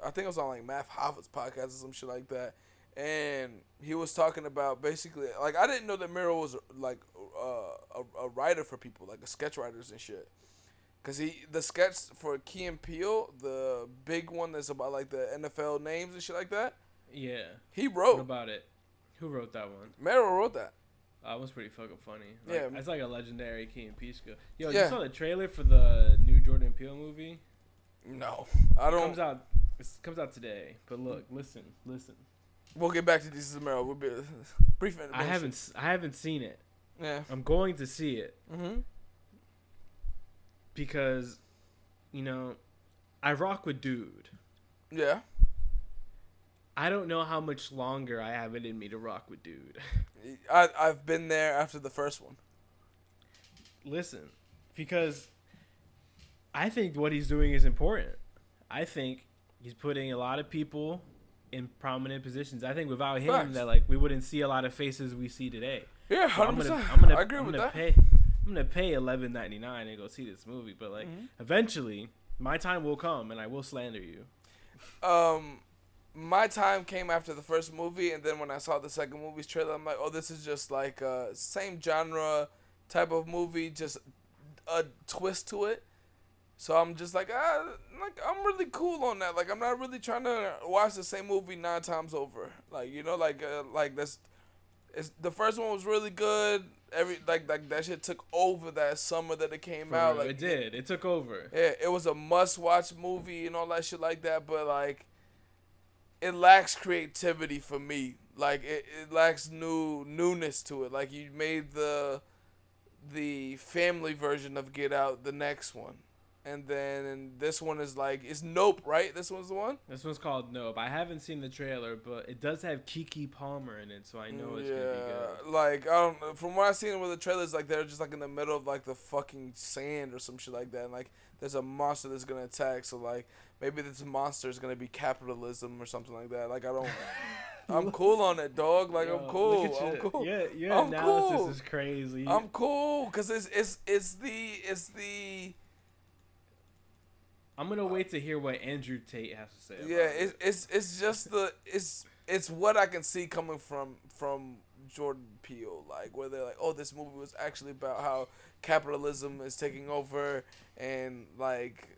I think it was on like Math Hoffa's podcast or some shit like that, and he was talking about basically like I didn't know that Mero was like uh, a a writer for people like a sketch writers and shit. Cause he the sketch for Key and Peele, the big one that's about like the NFL names and shit like that. yeah. He What wrote. about it? Who wrote that one? Mero wrote that. That was pretty fucking funny. Like, Yeah. it's like a legendary Key and skill. Yo, Yeah. you saw the trailer for the new Jordan Peele movie? No, I don't. comes out. It comes out today. But look, listen, listen. We'll get back to this Mero. We'll be brief. I haven't. I haven't seen it. Yeah. I'm going to see it Mm-hmm. because, you know, I rock with dude. Yeah. I don't know how much longer I have it in me to rock with dude. [LAUGHS] I I've been there after the first one. listen, because I think what he's doing is important. I think he's putting a lot of people in prominent positions. I think without him, Facts. that like we wouldn't see a lot of faces we see today. Yeah, So I'm gonna. I'm gonna, I agree I'm with gonna that. pay. I'm gonna pay eleven ninety nine and go see this movie, but like Mhm. eventually, my time will come and I will slander you. Um, my time came after the first movie, and then when I saw the second movie's trailer, I'm like, oh, this is just like uh same genre type of movie, just a twist to it. So I'm just like, ah, like I'm really cool on that. Like I'm not really trying to watch the same movie nine times over. Like you know, like uh, like that's. It's, the first one was really good. Every like like that shit took over that summer that it came For out. Like it did. It took over. yeah, it was a must-watch movie and all that shit like that, but like, it lacks creativity for me. Like, it, it lacks new newness to it. Like, you made the the family version of Get Out the next one, and then this one is like it's Nope, right? This one's the one. This one's called Nope. I haven't seen the trailer, but it does have Keke Palmer in it, so I know it's gonna be good. like I don't. know. From what I've seen with the trailers, like they're just like in the middle of like the fucking sand or some shit like that. And, like there's a monster that's gonna attack. So like maybe this monster is gonna be capitalism or something like that. Like I don't. [LAUGHS] I'm cool on it, dog. Like Yo, I'm cool. I'm cool. Yeah, your I'm analysis cool. is crazy. I'm cool because it's it's it's the it's the I'm gonna wait to hear what Andrew Tate has to say. Yeah it's it's it's just the it's it's what I can see coming from from Jordan Peele like where they're like oh this movie was actually about how capitalism is taking over and like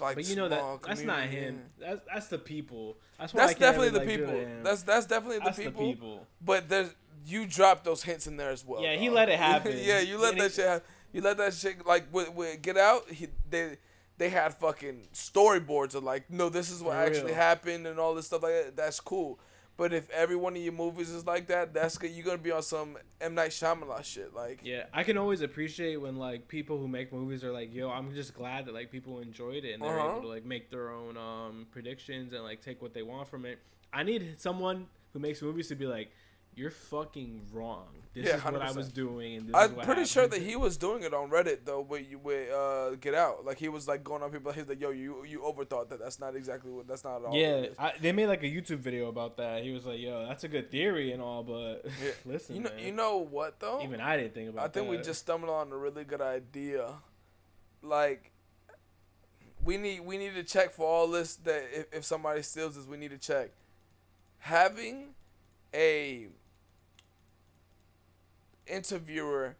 like but you know that that's not him. That's that's the people. That's That's definitely really, the like, people. That's that's definitely the That's people. the people. But there's you dropped those hints in there as well. Yeah, he let it [LAUGHS] happen. yeah, you let And that he- shit. hap- You let that shit like with, with Get Out. He they they had fucking storyboards of like, no, this is what For actually real. happened and all this stuff like that. That's cool. But if every one of your movies is like that, that's good. You're gonna be on some M Night Shyamalan shit. Like, Yeah, I can always appreciate when like people who make movies are like, "Yo, I'm just glad that like people enjoyed it and they're Uh-huh. able to like make their own um predictions and like take what they want from it." I need someone who makes movies to be like, "You're fucking wrong. This Yeah, is what I 100%. was doing." And I'm pretty sure that he was doing it on Reddit though. With you with uh, Get Out, like he was like going on people. He's like, yo, you you overthought that. That's not exactly what. That's not at all. Yeah. I, they made like a YouTube video about that. He was like, "Yo, that's a good theory and all, but [LAUGHS] Yeah. listen, You know, man, you know what though? even I didn't think about I think we just stumbled on a really good idea. Like, we need we need to check for all this. That if, if somebody steals this, we need to check. Having a interviewer,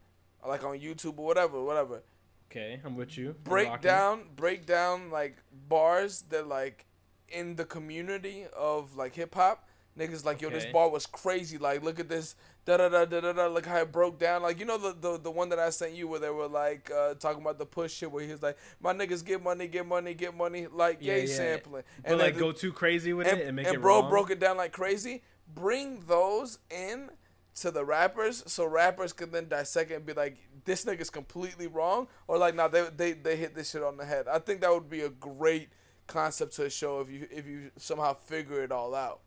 like on YouTube or whatever, whatever, okay. I'm with you. Break down break down like bars that like in the community of like hip hop. Niggas like, yo, this bar was crazy. Like, look at this, da da da da da da. Look how it broke down. Like, you know the the, the one that I sent you where they were like uh, talking about the push shit, where he was like, my niggas get money, get money, get money, like Yeah, yeah. sampling, But then like the- go too crazy with and, it and make and it And bro wrong. broke it down like crazy. Bring those in to the rappers so rappers can then dissect it and be like, this nigga's completely wrong, or like, nah, they they they hit this shit on the head. I think that would be a great concept to a show if you if you somehow figure it all out.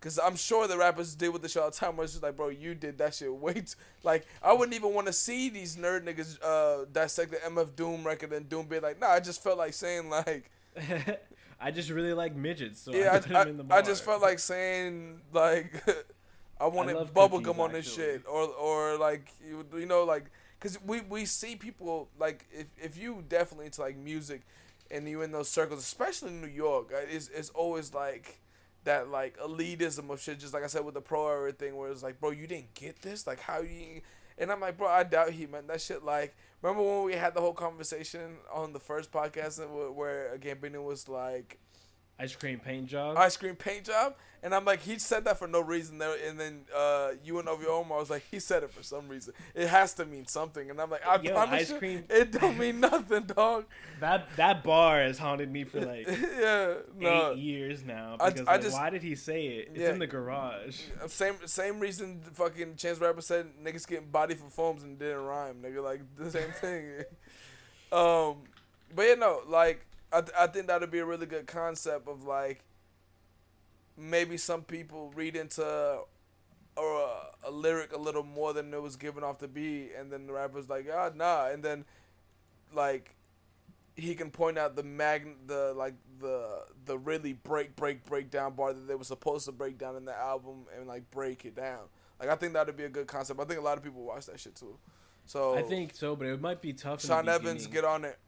Cause I'm sure the rappers deal with the show all the time where it's just like, bro, you did that shit way too. Like, I wouldn't even want to see these nerd niggas uh, dissect the MF Doom record and Doom be like, nah, I just felt like saying like, [LAUGHS] I just really like midgets, so yeah, I put I, in the I, I just felt like saying like [LAUGHS] I wanted love bubble gum on this actually. shit, or or like you you know like because we we see people like if if you definitely into like music and you in those circles, especially in New York, uh, it's it's always like that like elitism of shit. Just like I said with the pro era thing, where it's like, bro, you didn't get this, like how you. And I'm like, bro, I doubt he meant that shit. Like, remember when we had the whole conversation on the first podcast where, where Gambino was like, ice cream paint job. ice cream paint job, and I'm like, he said that for no reason. There, and then uh, you and over your Omar was like, he said it for some reason. It has to mean something, and I'm like, I Yo, promise ice you, cream- it don't mean [LAUGHS] nothing, dog. that that bar has haunted me for like [LAUGHS] yeah, no, eight years now. I- Because I like, just- why did he say it? It's Yeah. in the garage. same same reason. Fucking Chance Rapper said niggas getting body for foams and didn't rhyme, nigga. Like the same [LAUGHS] thing. um, but yeah, no, like I th- I think that'd be a really good concept of like maybe some people read into or a, a lyric a little more than it was given off the beat, and then the rapper's like, ah, nah, and then like he can point out the mag the like the the really break break break down bar that they were supposed to break down in the album and like break it down. Like I think that'd be a good concept. I think a lot of people watch that shit too. So I think so, but it might be tough. Sean Evans get on it.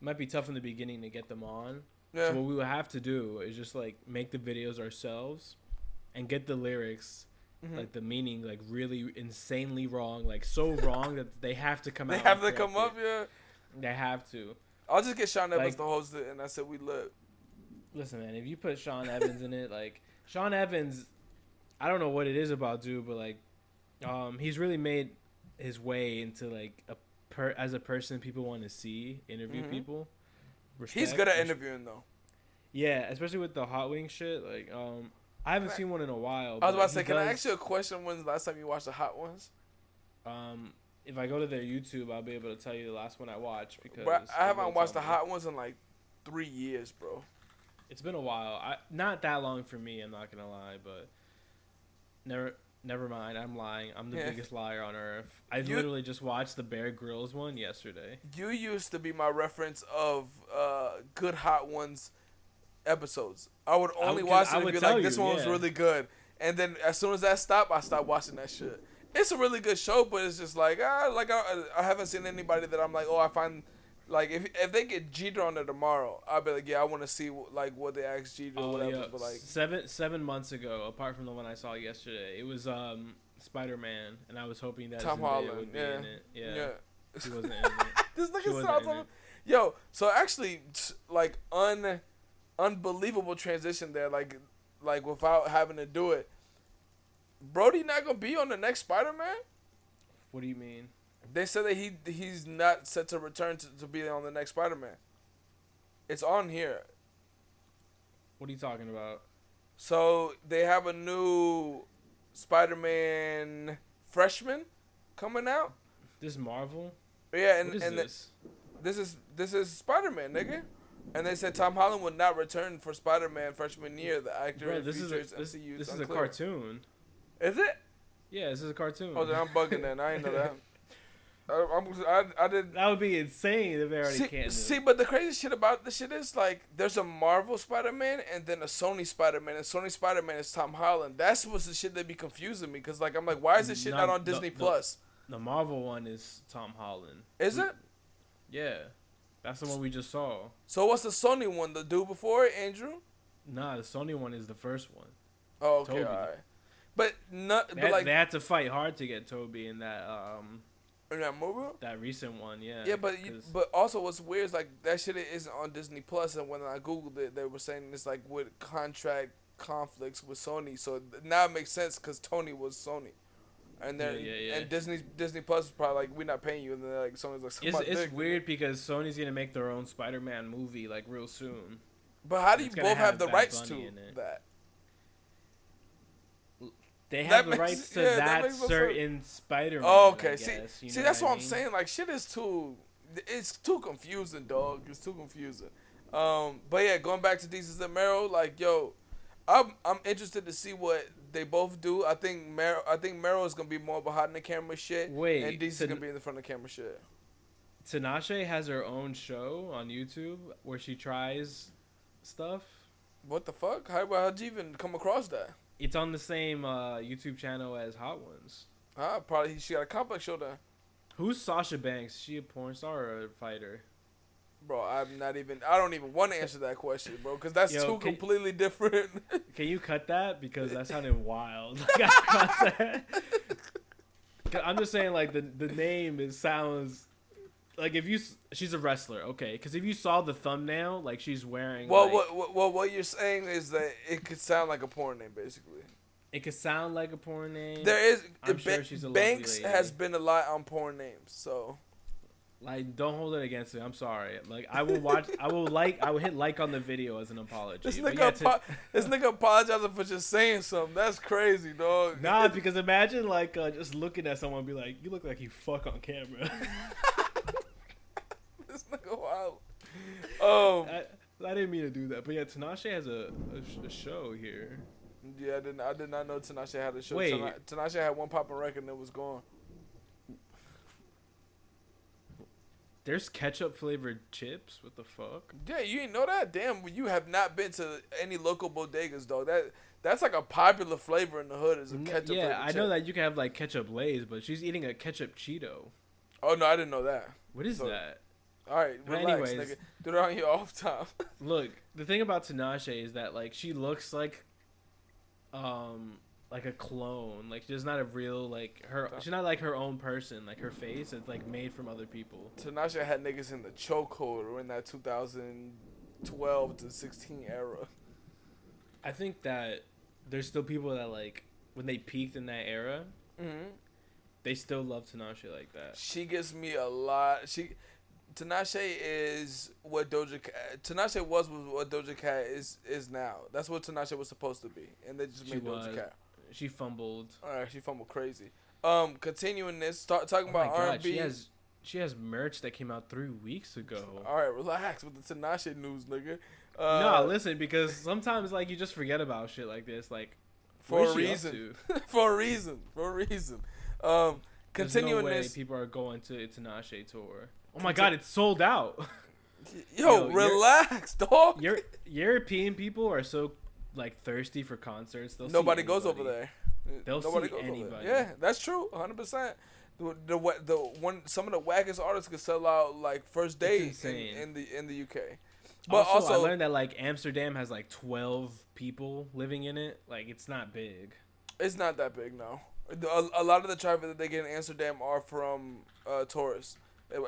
It might be tough in the beginning to get them on. Yeah. So what we would have to do is just like make the videos ourselves, and get the lyrics, Mhm. like the meaning, like really insanely wrong, like so [LAUGHS] wrong that they have to come they out. They have to come up, yeah. They have to. I'll just get Sean Evans Like- to host it, and I said we lit. Listen, man, if you put Sean Evans in it, like Sean Evans, I don't know what it is about dude, but like, um, he's really made his way into like a per as a person people want to see, interview Mhm. people. He's good at res- interviewing though. Yeah, especially with the hot wing shit. Like, um, I haven't Can I- seen one in a while. I was about to say, can I ask you a question? When's the last time you watched the Hot Ones? Um, if I go to their YouTube, I'll be able to tell you the last one I watched because I haven't watched the hot ones in like three years, bro. It's been a while. I not that long for me. I'm not gonna lie, but never. Never mind. I'm lying. I'm the Yeah. biggest liar on earth. I You- literally just watched the Bear Grylls one yesterday. You used to be my reference of uh, good hot ones episodes. I would I only would- watch it I and be like, "This you, one was really good," and then as soon as that stopped, I stopped watching that shit. It's a really good show, but it's just like ah, like I, I haven't seen anybody that I'm like, oh, I find like if if they get Jeter on there tomorrow, I'll be like, yeah, I want to see like what they asked Jeter or Oh whatever. yeah, But like, seven seven months ago. Apart from the one I saw yesterday, it was um Spider Man, and I was hoping that Tom Holland, would be yeah. in it. Yeah, yeah. she wasn't in it. [LAUGHS] this nigga sounds like, yo. So actually, like un, unbelievable transition there. Like, like without having to do it. Brody not gonna be on the next Spider Man. What do you mean? They said that he he's not set to return to, to be on the next Spider Man. It's on here. What are you talking about? So they have a new Spider Man freshman coming out. This Marvel? Yeah, and and the- this? this is this is Spider Man, nigga. And they said Tom Holland would not return for Spider Man freshman year. The actor Bro, this is a, this, this is a cartoon. Is it? Yeah, this is a cartoon. Oh, then I'm bugging then. I didn't know that. [LAUGHS] I, I'm, I, I did. that would be insane if they already See, can't. see, but the crazy shit about this shit is like there's a Marvel Spider Man and then a Sony Spider Man, and Sony Spider Man is Tom Holland. That's what's the shit that be confusing me because like I'm like, why is this shit Not- not on Disney no. Plus? the Marvel one is Tom Holland. Is it? Yeah, that's the one we just saw. So what's the Sony one? The dude before it, Andrew? Nah, the Sony one is the first one. Oh, okay, Toby. alright. But not, They but had, like they had to fight hard to get Toby in that um in that movie. that recent one. Yeah. Yeah, but you, but also what's weird is like that shit isn't on Disney Plus, and when I googled it, they were saying it's like with contract conflicts with Sony. So now it makes sense because Tony was Sony, and then Yeah, yeah, yeah. and Disney Disney Plus is probably like we're not paying you, and then like Sony's like, it's it's dick, weird because Sony's gonna make their own Spider-Man movie like real soon. But how do you both have, have the rights to that? They That have the makes- rights [LAUGHS] to yeah, that that, certain Spider-Man. Oh, okay. See, guess, you see, that's what, I I'm saying. Like, shit is too, it's too confusing, dog. It's too confusing. Um, but yeah, going back to Desus and Mero, like, yo, I'm I'm interested to see what they both do. I think Mero, I think Mero is gonna be more behind the camera shit, Wait, and Desus is gonna be in the front of the camera shit. Tinashe has her own show on YouTube where she tries stuff. What the fuck? How how'd you even come across that? It's on the same uh, YouTube channel as Hot Ones. Huh? Probably she got a complex shoulder. Who's Sasha Banks? She a porn star or a fighter? Bro, I'm not even. I don't even want to answer that question, bro, because that's Yo, two can- completely different. [LAUGHS] Can you cut that because that sounded wild? [LAUGHS] Like, I cut that. 'Cause I'm just saying, like the the name it sounds like if you she's a wrestler, okay? Because if you saw the thumbnail, like she's wearing, well, like, what, what, what, what you're saying is that it could sound like a porn name, basically. it could sound like a porn name. There is. I'm sure she's a lovely Banks lady. has been a lot on porn names, so Like, don't hold it against me. I'm sorry. Like, I will watch. I will like. I will hit like on the video as an apology. this nigga, yeah, to- apo- this nigga apologizing for just saying something. That's crazy, dog. Nah, because imagine like uh, just looking at someone and be like, "You look like you fuck on camera." [LAUGHS] this [LAUGHS] nigga wild. Um, I, I didn't mean to do that, but yeah, Tinashe has a, a, a show here. yeah, I didn't. I did not know Tinashe had a show. Wait. Tana- Tinashe had one popping record and it was gone. There's ketchup flavored chips. What the fuck? Yeah, you didn't know that. Damn, you have not been to any local bodegas, dog. That that's like a popular flavor in the hood. Is a ketchup. yeah, flavored I chip. know that you can have like ketchup lays, but she's eating a ketchup Cheeto. Oh no, I didn't know that. What is So- that? All right, But relax, anyways. nigga. Do on your off time. [LAUGHS] Look, the thing about Tinashe is that like she looks like, um, like a clone. Like she's not a real like her. She's not like her own person. Like her face is like made from other people. Tinashe had niggas in the chokehold or in that 2012 to 16 era. I think that there's still people that like when they peaked in that era, Mm-hmm. they still love Tinashe like that. She gives me a lot. She, Tinashe is what Doja Cat. Tinashe was what Doja Cat is is now. That's what Tinashe was supposed to be, and they just She made was. Doja Cat. She fumbled. All right, she fumbled crazy. Um, continuing this, start talking Oh about god, R&B. she has she has merch that came out three weeks ago. All right, relax with the Tinashe news, nigga. no, Uh, listen, because sometimes like you just forget about shit like this. Like for a is she up reason. [LAUGHS] for a reason. For a reason. Um, There's continuing no way this. people are going to Tinashe tour. Oh my god, it's sold out. [LAUGHS] Yo, Yo, relax, [LAUGHS] dog. Your European people are so like thirsty for concerts. They'll Nobody goes over there. They'll Nobody see goes over anybody. there. Yeah, that's true. 100. percent the, the the one some of the wackest artists could sell out like first day in, in the in the UK. But also, also, I learned that like Amsterdam has like 12 people living in it. Like it's not big. it's not that big no. A, a lot of the traffic that they get in Amsterdam are from uh, tourists,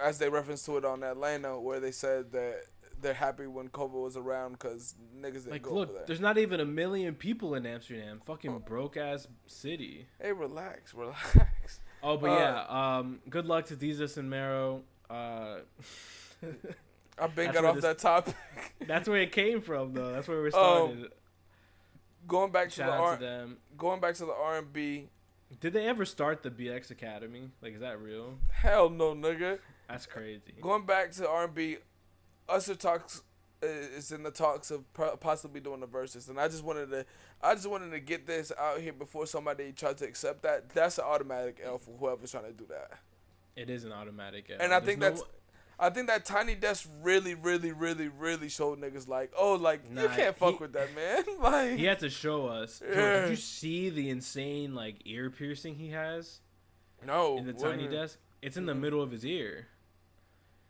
as they reference to it on Atlanta, where they said that they're happy when COVID was around because niggas didn't Like go over look, there. there's not even a million people in Amsterdam. Fucking broke ass city. Hey, relax, [LAUGHS] relax. Oh, but Uh, yeah. Um, good luck to Desus and Mero. Uh, I've been [LAUGHS] got off this- that topic. [LAUGHS] that's where it came from, though. That's where we Um, started. going back to Shout the out R, to them. going back to the R and B. Did they ever start the BX Academy? Like, is that real? Hell no, nigga. That's crazy. Going back to R and B, Usher talks uh, is in the talks of possibly doing the Verzuz, and I just wanted to, I just wanted to get this out here before somebody tried to accept that. That's an automatic L for whoever's trying to do that. It is an automatic. L. And I There's think no- that's, I think that Tiny Desk really, really, really, really showed niggas like, oh, like you can't fuck he- with that man. [LAUGHS] like, He had to show us. Yo, Yeah. Did you see the insane like ear piercing he has no, in the tiny desk? It's in the Mhm. middle of his ear.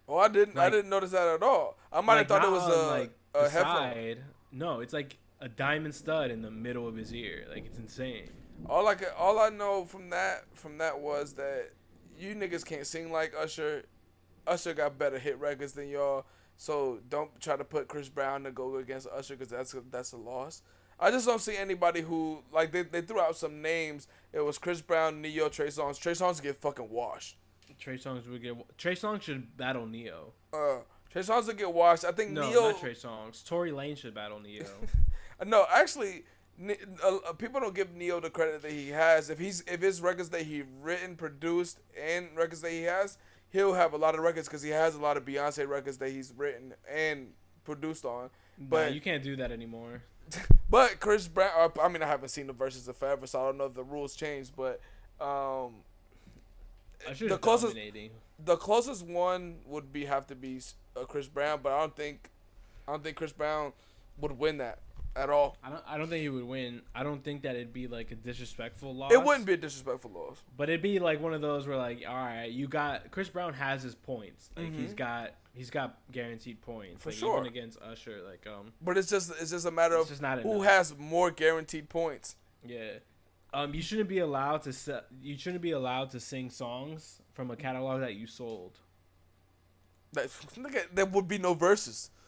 Oh, I didn't, I didn't notice that at all. I might Like, have thought it was on, a, like a side. No, it's like a diamond stud in the middle of his ear. Like it's insane. All I could, all I know from that from that was that you niggas can't sing like Usher. Usher got better hit records than y'all. So don't try to put Chris Brown to go against Usher because that's a, that's a loss. I just don't see anybody who like they, they threw out some names. It was Chris Brown, Ne-Yo, Trey Songz. Trey Songz get fucking washed. Trey Songz would get. Trey Songz should battle Ne-Yo. Uh, Trey Songz would get washed. I think No, Ne-Yo. not Trey Songz. Tory Lane should battle Ne-Yo. [LAUGHS] No, actually, uh, people don't give Ne-Yo the credit that he has. If he's if his records that he written, produced, and records that he has, he'll have a lot of records because he has a lot of Beyonce records that he's written and produced on. but But- you can't do that anymore. [LAUGHS] But Chris Brown, I mean, I haven't seen the Verzuz of forever, so I don't know if the rules changed. But um, the closest the closest one would be have to be uh, Chris Brown, but I don't think I don't think Chris Brown would win that at all. I don't. I don't think he would win. I don't think that it'd be like a disrespectful loss. It wouldn't be a disrespectful loss. But it'd be like one of those where like, all right, you got Chris Brown has his points. Like he's Mhm. got he's got guaranteed points. For like, sure. Even against Usher, like um, But it's just it's just a matter of just not who has more guaranteed points. Yeah. Um, you shouldn't be allowed to se- you shouldn't be allowed to sing songs from a catalog that you sold. That there would be no Verzuz. [LAUGHS]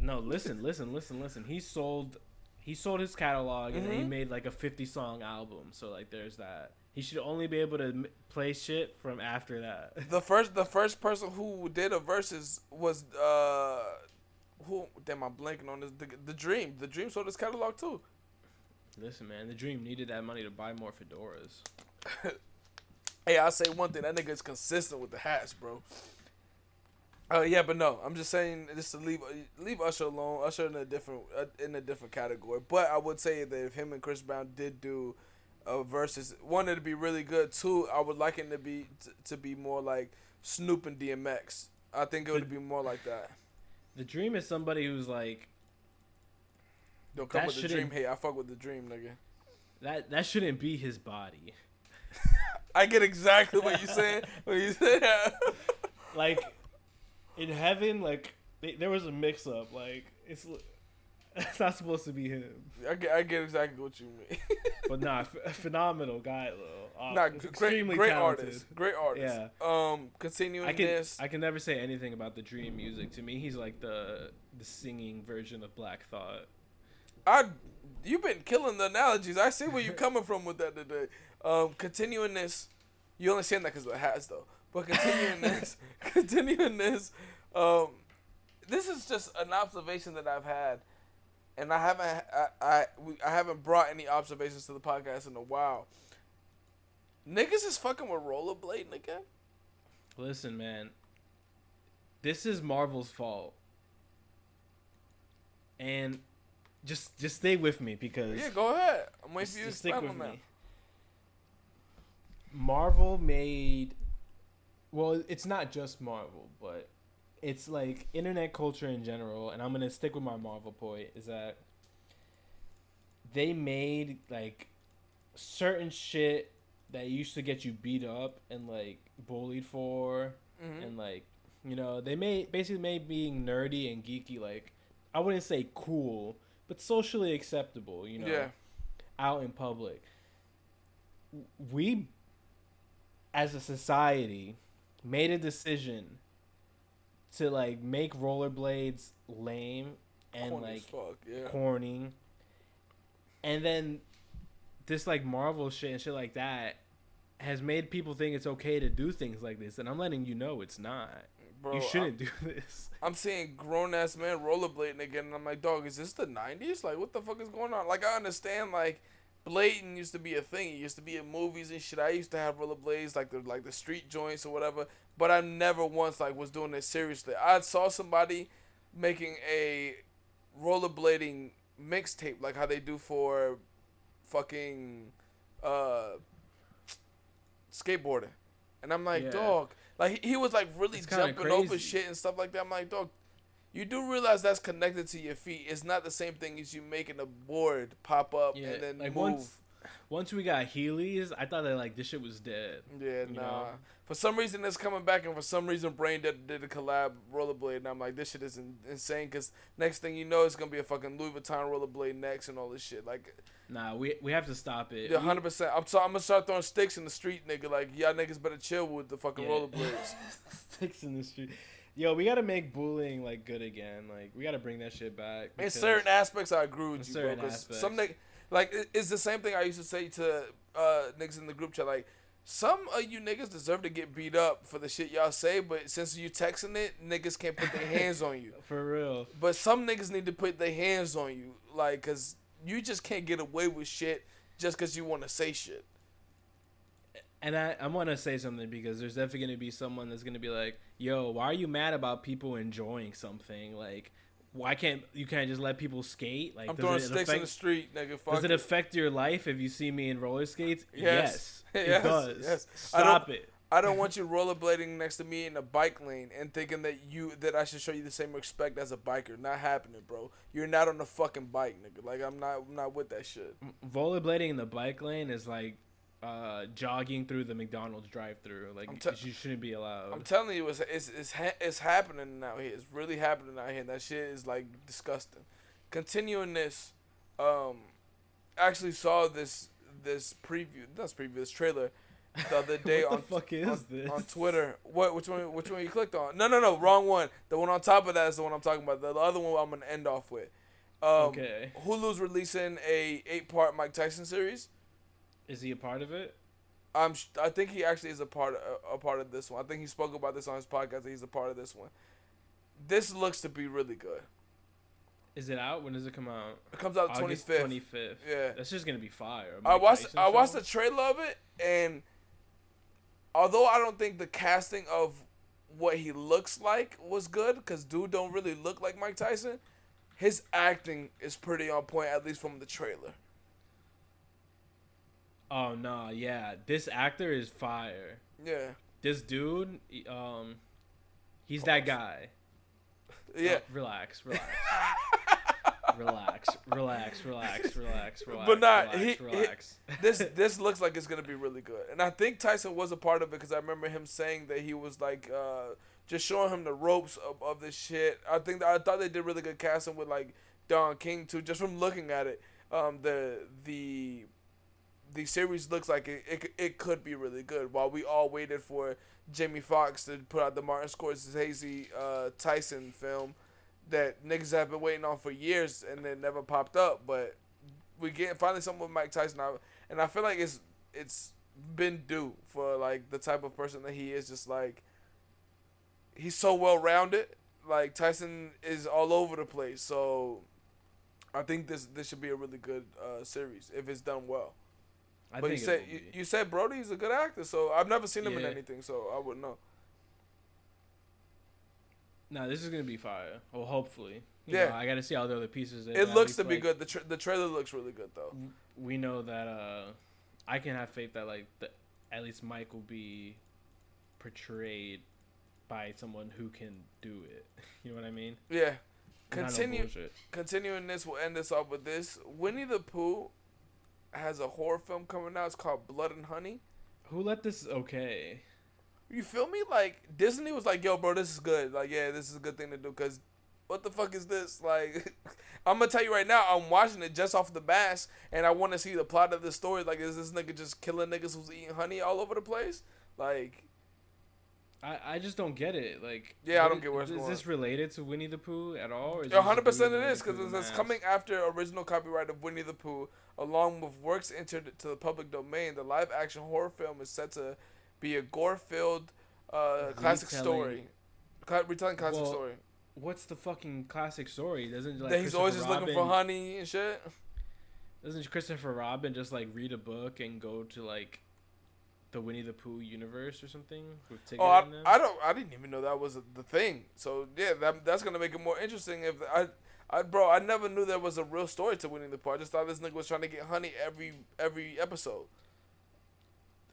No, listen, listen, listen, listen. He sold he sold his catalog and then he made like a 50 song album. So like there's that. He should only be able to m- play shit from after that. [LAUGHS] The first the first person who did a Verzuz was uh who damn I'm blanking on this the, the Dream. The Dream sold his catalog too. Listen, man, the dream needed that money to buy more fedoras. [COUGHS] Hey, I'll say one thing. That nigga is consistent with the hats, bro. Uh, yeah, but no, I'm just saying just to leave leave Usher alone. Usher in a different uh, in a different category. But I would say that if him and Chris Brown did do a Verzuz, one it'd be really good. Two, I would like it to be to, to be more like Snoop and DMX. I think it would be more like that. The dream is somebody who's like Don't come That with the dream. Hey, I fuck with the dream, nigga. that that shouldn't be his body. [LAUGHS] I get exactly what you saying when you that. [LAUGHS] Like in heaven, like they, there was a mix up. Like it's it's not supposed to be him. I get I get exactly what you mean. [LAUGHS] But nah, ph- phenomenal guy though. Uh, Nah, great, extremely great talented. artist, great artist. Yeah. Um, continuing I can this, I can never say anything about the dream music. To me, he's like the the singing version of Black Thought. I, you've been killing the analogies. I see where you're coming from with that today. Um, continuing this, you only saying that because of the hats though. But continuing this, [LAUGHS] continuing this, um, this is just an observation that I've had, and I haven't I I, we, I haven't brought any observations to the podcast in a while. Niggas is fucking with rollerblading again. Listen, man. This is Marvel's fault. And just just stay with me because Yeah, go ahead. I'm waiting just, for you to stick with me. Marvel made well, it's not just Marvel, but it's like internet culture in general, and I'm gonna stick with my Marvel point, is that they made like certain shit that used to get you beat up and like bullied for Mhm. and like you know they made basically made being nerdy and geeky like i wouldn't say cool but socially acceptable you know Yeah. out in public we as a society made a decision to like make rollerblades lame and Corny like fuck, yeah. corny and then this like marvel shit and shit like that has made people think it's okay to do things like this and i'm letting you know it's not Bro, you I'm- shouldn't do [LAUGHS] this I'm seeing grown ass man rollerblading again, and I'm like, dog, is this the '90s? Like, what the fuck is going on? Like, I understand, like, blading used to be a thing. It used to be in movies and shit. I used to have rollerblades, like the like the street joints or whatever. But I never once like was doing it seriously. I saw somebody making a rollerblading mixtape, like how they do for fucking uh skateboarding, and I'm like, Yeah. dog. Like he, he was like really jumping over shit and stuff like that. I'm like, dog, you do realize that's connected to your feet. It's not the same thing as you making a board pop up Yeah, and then like move. once once we got heelys i thought that like this shit was dead yeah, nah. know? For some reason, it's coming back, and for some reason, Brain Dead, did a collab rollerblade, and I'm like, this shit is in, insane. Because next thing you know, it's gonna be a fucking Louis Vuitton rollerblade next and all this shit. Like, nah we we have to stop it yeah, hundred percent. I'm so, I'm gonna start throwing sticks in the street, nigga. Like, y'all niggas better chill with the fucking Yeah. rollerblades. [LAUGHS] sticks in the street yo we gotta make bullying like good again like we gotta bring that shit back In certain aspects, I agree with you, bro. certain 'cause some nigga, like, it's the same thing I used to say to uh, niggas in the group chat. Like, some of you niggas deserve to get beat up for the shit y'all say, but since you texting it, niggas can't put their hands on you. [LAUGHS] for real But some niggas need to put their hands on you, like, cause you just can't get away with shit just cause you want to say shit. And I, I want to say something because there's definitely going to be someone that's going to be like, yo, why are you mad about people enjoying something? Like, why can't you can't just let people skate? Like, I'm throwing it sticks in the street, nigga. Fuck Does it affect your life if you see me in roller skates? Yes. Yes, [LAUGHS] Yes, it does. yes. I Stop it. I don't want [LAUGHS] you rollerblading next to me in a bike lane and thinking that you that I should show you the same respect as a biker. Not happening, bro. You're not on the fucking bike, nigga. Like I'm not I'm not with that shit. Rollerblading in the bike lane is like uh, jogging through the McDonald's drive-through. Like, te- you shouldn't be allowed. I'm telling you, it's it's it's, ha- it's happening out here. It's really happening out here. And that shit is like disgusting. Continuing this, um, actually saw this this preview, not preview, this trailer the other [LAUGHS] day what the on fuck is on, this? on Twitter. What which one which one you clicked on? No no no, wrong one. The one on top of that is the one I'm talking about. The, the other one I'm gonna end off with. Um, Okay. Hulu's releasing a eight part Mike Tyson series. Is he a part of it? I'm I think he actually is a part of, a part of this one. I think he spoke about this on his podcast. That he's a part of this one. This looks to be really good. Is it out? When does it come out? It comes out twenty fifth. 25th. Yeah. That's just gonna be fire. I Mike watched Tyson I watched show? the trailer of it, and although I don't think the casting of what he looks like was good, because dude don't really look like Mike Tyson, his acting is pretty on point, at least from the trailer. Oh no, yeah. This actor is fire. Yeah, This dude, um, he's that guy. [LAUGHS] yeah. Oh, relax, relax. relax, relax, relax, relax, [LAUGHS] relax. But nah, relax, he- he- this [LAUGHS] this looks like it's gonna be really good, and I think Tyson was a part of it because I remember him saying that he was like uh, just showing him the ropes of, of this shit. I think I thought they did really good casting with like Don King too, just from looking at it. Um, the the the series looks like it, it, it could be really good. While we all waited for Jamie Foxx to put out the Martin Scorsese uh, Tyson film that niggas have been waiting on for years and it never popped up, but we get finally something with Mike Tyson now, and I feel like it's it's been due for like the type of person that he is. Just like he's so well rounded. Like Tyson is all over the place, so I think this this should be a really good uh, series if it's done well. I but you said you, you said Brody's a good actor, so I've never seen him in anything, so I wouldn't know. No, this is gonna be fire. Well, hopefully. You Yeah. know, I gotta see all the other pieces. It looks least, to be like, good. The tra- the trailer looks really good though. We know that uh, I can have faith that like the, at least Mike will be portrayed by someone who can do it. [LAUGHS] You know what I mean? Yeah. No Continue continuing this, we'll end this off with this. Winnie the Pooh has a horror film coming out. It's called Blood and Honey. Who let this okay? You feel me? Like Disney was like, "Yo, bro, this is good. Like, yeah, this is a good thing to do." Cause what the fuck is this? [LAUGHS] Like, [LAUGHS] I'm gonna tell you right now, I'm watching it just off the bass, and I want to see the plot of the story. Like, is this nigga just killing niggas who's eating honey all over the place? Like, I, I just don't get it. Like, Yeah, I don't is- get where it's Is going. this related to Winnie the Pooh at all? Is this hundred percent it is because it's coming after original copyright of Winnie the Pooh, along with works entered to the public domain. The live action horror film is set to be a gore-filled uh, classic story, Cla- retelling classic Well, story. What's the fucking classic story? Doesn't like he's always just Christopher looking for honey and shit. Doesn't Christopher Robin just like read a book and go to like the Winnie the Pooh universe or something Oh, I. I don't. I didn't even know that was the thing. So yeah, that, that's gonna make it more interesting. If I, I, bro, I never knew there was a real story to Winnie the Pooh. I just thought this nigga was trying to get honey every every episode.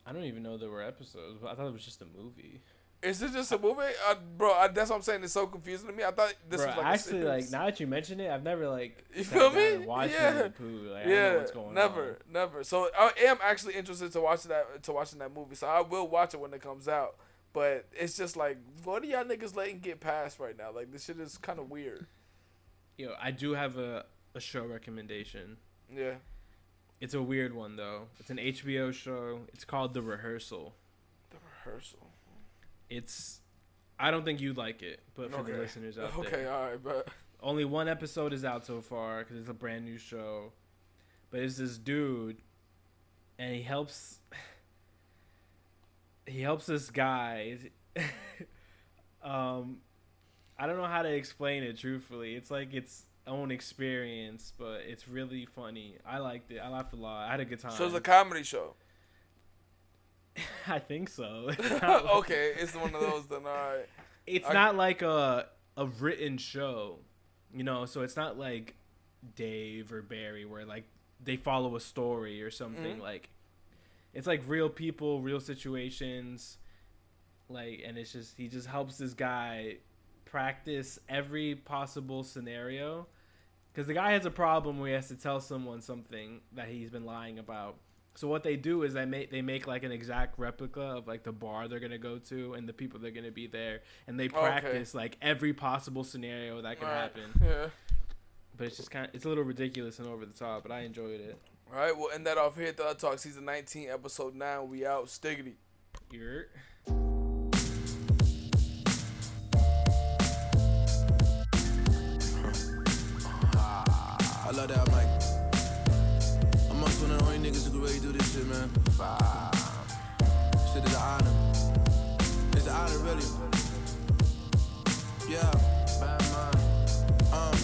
I don't even know there were episodes, but I thought it was just a movie. Is it just a movie, uh, bro? I, that's what I'm saying. It's so confusing to me. I thought this Bro, was like a actually, like now that you mention it, I've never like You feel me? watched Yeah. Winnie the Pooh. Like, I don't yeah, know what's going never, on. never. So I am actually interested to watch that to watching that movie. So I will watch it when it comes out. But it's just like, what are y'all niggas letting get past right now? Like this shit is kind of weird. Yo, I do have a, a show recommendation. Yeah. It's a weird one though. It's an HBO show. It's called The Rehearsal. The rehearsal. It's I don't think you'd like it, but for Okay. the listeners out Okay, there, Okay, all right, but only one episode is out so far because it's a brand new show. But it's this dude, and he helps. [LAUGHS] He helps this guy. [LAUGHS] um, I don't know how to explain it truthfully. It's like its own experience, but it's really funny. I liked it. I laughed a lot. I had a good time. so it's a comedy show. [LAUGHS] I think so. It's [LAUGHS] like- [LAUGHS] okay, it's one of those. Then all right. it's I- not like a a written show, you know. So it's not like Dave or Barry where like they follow a story or something. Mhm. Like it's like real people, real situations. Like and it's just he just helps this guy practice every possible scenario because the guy has a problem where he has to tell someone something that he's been lying about. So what they do is they make they make like an exact replica of like the bar they're gonna go to and the people they're gonna be there, and they Okay. practice like every possible scenario that can right. happen. [LAUGHS] Yeah. But it's just kind of it's a little ridiculous and over the top, but I enjoyed it. All right, we'll end that off here. Thought Talk season 19, episode 9. We out. Stiggity. You're love that mic. I'm amongst one of the only niggas who can really do this shit, man. Shit is an honor. It's an honor, really. Yeah. Um,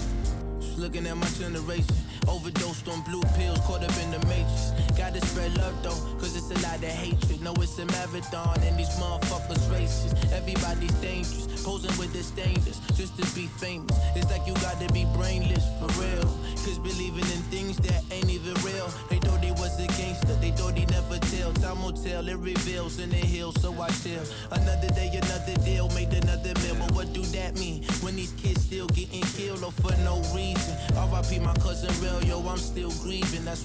just looking at my generation. Overdosed on blue pills, caught up in the matrix. Gotta spread love though, cause it's a lot of hatred. No, it's a marathon, and these motherfuckers racist. Everybody's dangerous, posing with disdainers just to be famous. It's like you gotta be brainless for real. Cause believing in things that ain't even real. They thought he was a gangster, they thought he never tell. Time will tell, it reveals in the hills, so I chill. Another day, another deal, made another meal. But what do that mean when these kids still getting killed or for no reason? RIP my cousin real, yo, I'm still grieving. That's